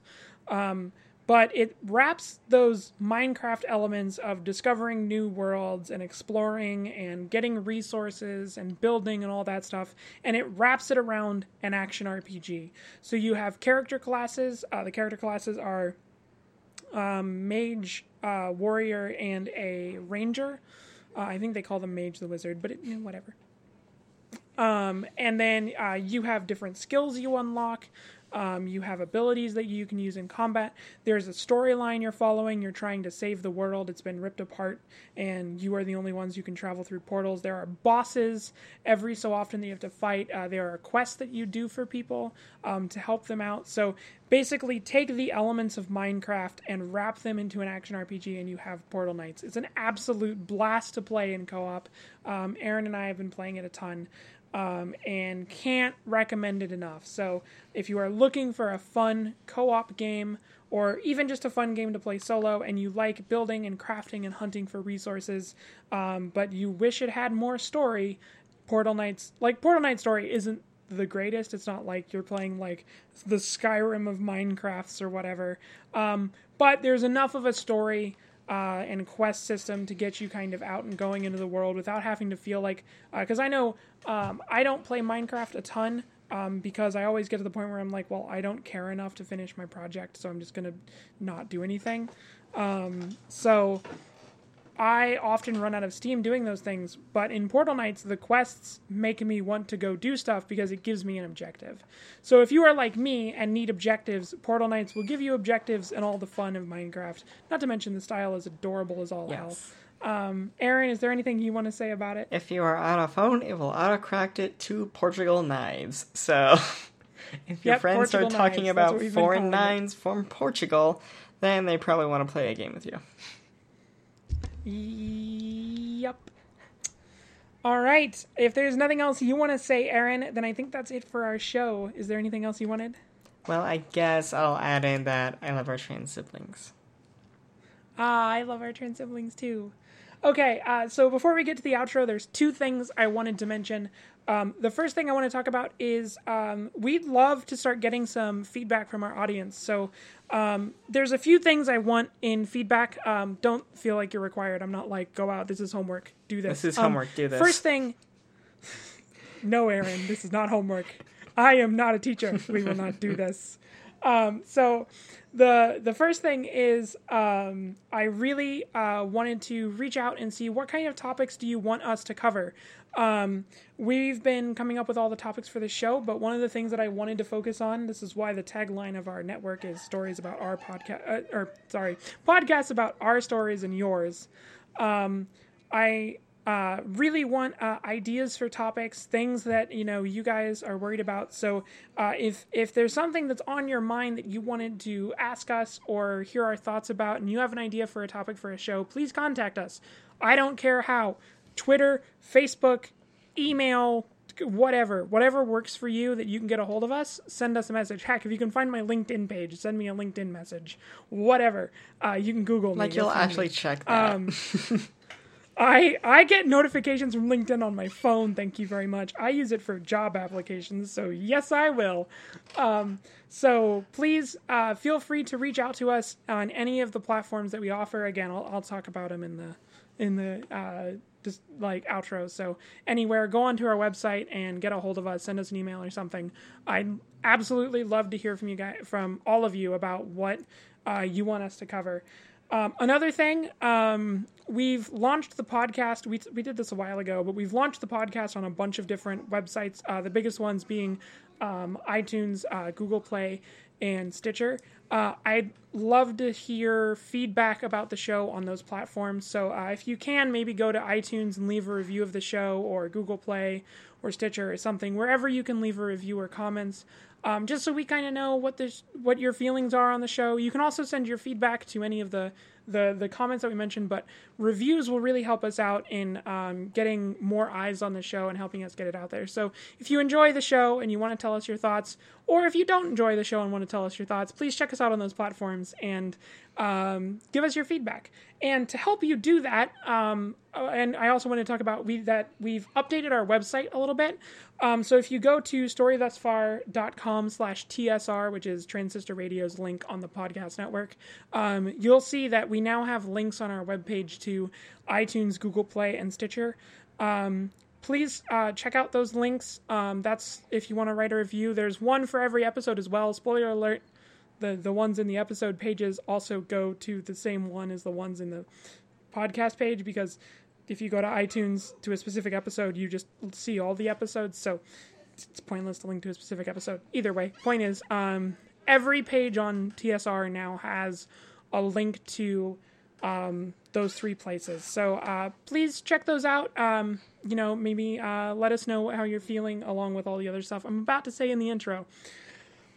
Um, but it wraps those Minecraft elements of discovering new worlds and exploring and getting resources and building and all that stuff, and it wraps it around an action RPG. So you have character classes. Uh, the character classes are um, mage, uh, warrior, and a ranger. Uh, I think they call them mage the wizard, but it, you know, whatever. Um, and then uh, you have different skills you unlock. Um, you have abilities that you can use in combat. There's a storyline you're following. You're trying to save the world. It's been ripped apart, and you are the only ones who can travel through portals. There are bosses every so often that you have to fight. Uh, there are quests that you do for people um, to help them out. So basically, take the elements of Minecraft and wrap them into an action RPG, and you have Portal Knights. It's an absolute blast to play in co op. Um, Aaron and I have been playing it a ton um, and can't recommend it enough. So, if you are looking for a fun co op game or even just a fun game to play solo and you like building and crafting and hunting for resources, um, but you wish it had more story, Portal Knights, like Portal Knight Story, isn't the greatest. It's not like you're playing like the Skyrim of Minecrafts or whatever. Um, but there's enough of a story uh, and quest system to get you kind of out and going into the world without having to feel like. Because I know um, I don't play Minecraft a ton um, because I always get to the point where I'm like, well, I don't care enough to finish my project, so I'm just to not do anything. Um, so I often run out of steam doing those things, but in Portal Knights, the quests make me want to go do stuff because it gives me an objective. So if you are like me and need objectives, Portal Knights will give you objectives and all the fun of Minecraft. Not to mention the style is adorable as all Yes. hell. Um, Aaron, is there anything you want to say about it? If you are on a phone, it will auto-correct it to Portugal knives. So, if your Yep, friends Portugal start talking knives, about foreign calling it. from Portugal, then they probably want to play a game with you. Yep. All right. If there's nothing else you want to say, Aaron, then I think that's it for our show. Is there anything else you wanted? Well, I guess I'll add in that I love our trans siblings. Ah, I love our trans siblings too. Okay, uh, so before we get to the outro, there's two things I wanted to mention. Um, the first thing I want to talk about is um, we'd love to start getting some feedback from our audience. So um, there's a few things I want in feedback. Um, don't feel like you're required. I'm not like, go out, this is homework, do this. This is Um, homework, do this. First thing, no, Aaron, this is not homework. I am not a teacher. We will not do this. Um, so the the first thing is um, I really uh, wanted to reach out and see what kind of topics do you want us to cover. Um, we've been coming up with all the topics for the show, but one of the things that I wanted to focus on, this is why the tagline of our network is stories about our podcast, uh, or sorry, podcasts about our stories and yours. Um, I uh, really want uh, ideas for topics, things that you know you guys are worried about. So uh, if if there's something that's on your mind that you wanted to ask us or hear our thoughts about, and you have an idea for a topic for a show, please contact us. I don't care how, Twitter, Facebook, email. Whatever, whatever works for you that you can get a hold of us, send us a message. Heck, if you can find my LinkedIn page, send me a LinkedIn message. Whatever, uh, you can Google me. Like you'll you'll me. actually check that. Um, I I get notifications from LinkedIn on my phone. Thank you very much. I use it for job applications, so yes, I will. Um, so please uh, feel free to reach out to us on any of the platforms that we offer. Again, I'll, I'll talk about them in the in the uh, just like outro. So anywhere, go onto our website and get a hold of us. Send us an email or something. I'd absolutely love to hear from you guys, from all of you about what uh, you want us to cover. Um, another thing, um, we've launched the podcast. We, we did this a while ago, but we've launched the podcast on a bunch of different websites. Uh, the biggest ones being um, iTunes, uh, Google Play, and Stitcher. Uh, I'd love to hear feedback about the show on those platforms. So uh, if you can, maybe go to iTunes and leave a review of the show, or Google Play, or Stitcher, or something, wherever you can leave a review or comments. Um, just so we kind of know what the what your feelings are on the show. You can also send your feedback to any of the the the comments that we mentioned, but reviews will really help us out in um, getting more eyes on the show and helping us get it out there. So if you enjoy the show and you want to tell us your thoughts, or if you don't enjoy the show and want to tell us your thoughts, please check us out on those platforms and um, give us your feedback. And to help you do that, um, uh, and I also want to talk about we that we've updated our website a little bit. Um, so if you go to storythusfar.com slash TSR, which is Transistor Radio's link on the podcast network, um, you'll see that we now have links on our webpage to iTunes, Google Play, and Stitcher. Um, please uh, check out those links. Um, that's if you want to write a review. There's one for every episode as well. Spoiler alert: the the ones in the episode pages also go to the same one as the ones in the podcast page because if you go to iTunes to a specific episode, you just see all the episodes. So it's pointless to link to a specific episode. Either way, point is, um, every page on TSR now has a link to um, those three places. So uh, please check those out. Um, you know, maybe uh, let us know how you're feeling along with all the other stuff I'm about to say in the intro.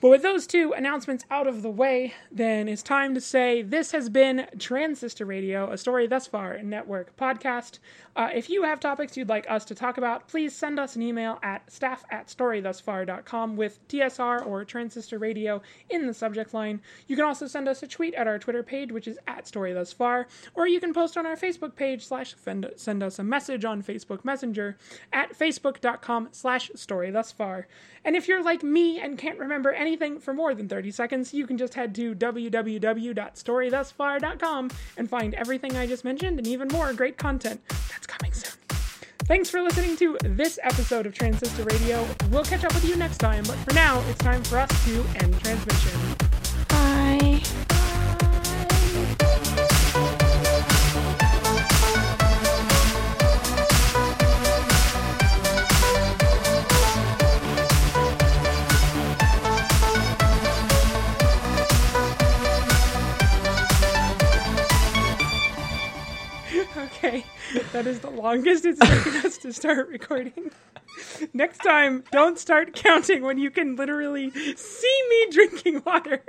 But with those two announcements out of the way, then it's time to say this has been Transistor Radio, a story thus far network podcast. Uh, if you have topics you'd like us to talk about, please send us an email at staff at storythusfar.com with TSR or Transistor Radio in the subject line. You can also send us a tweet at our Twitter page, which is at storythusfar, or you can post on our Facebook page slash send us a message on Facebook Messenger at facebook.com slash storythusfar. And if you're like me and can't remember anything for more than 30 seconds, you can just head to www.storythusfar.com and find everything I just mentioned and even more great content. That's coming soon. Thanks for listening to this episode of Transistor Radio. We'll catch up with you next time, but for now, it's time for us to end transmission. That is the longest it's taken us to start recording. Next time, don't start counting when you can literally see me drinking water.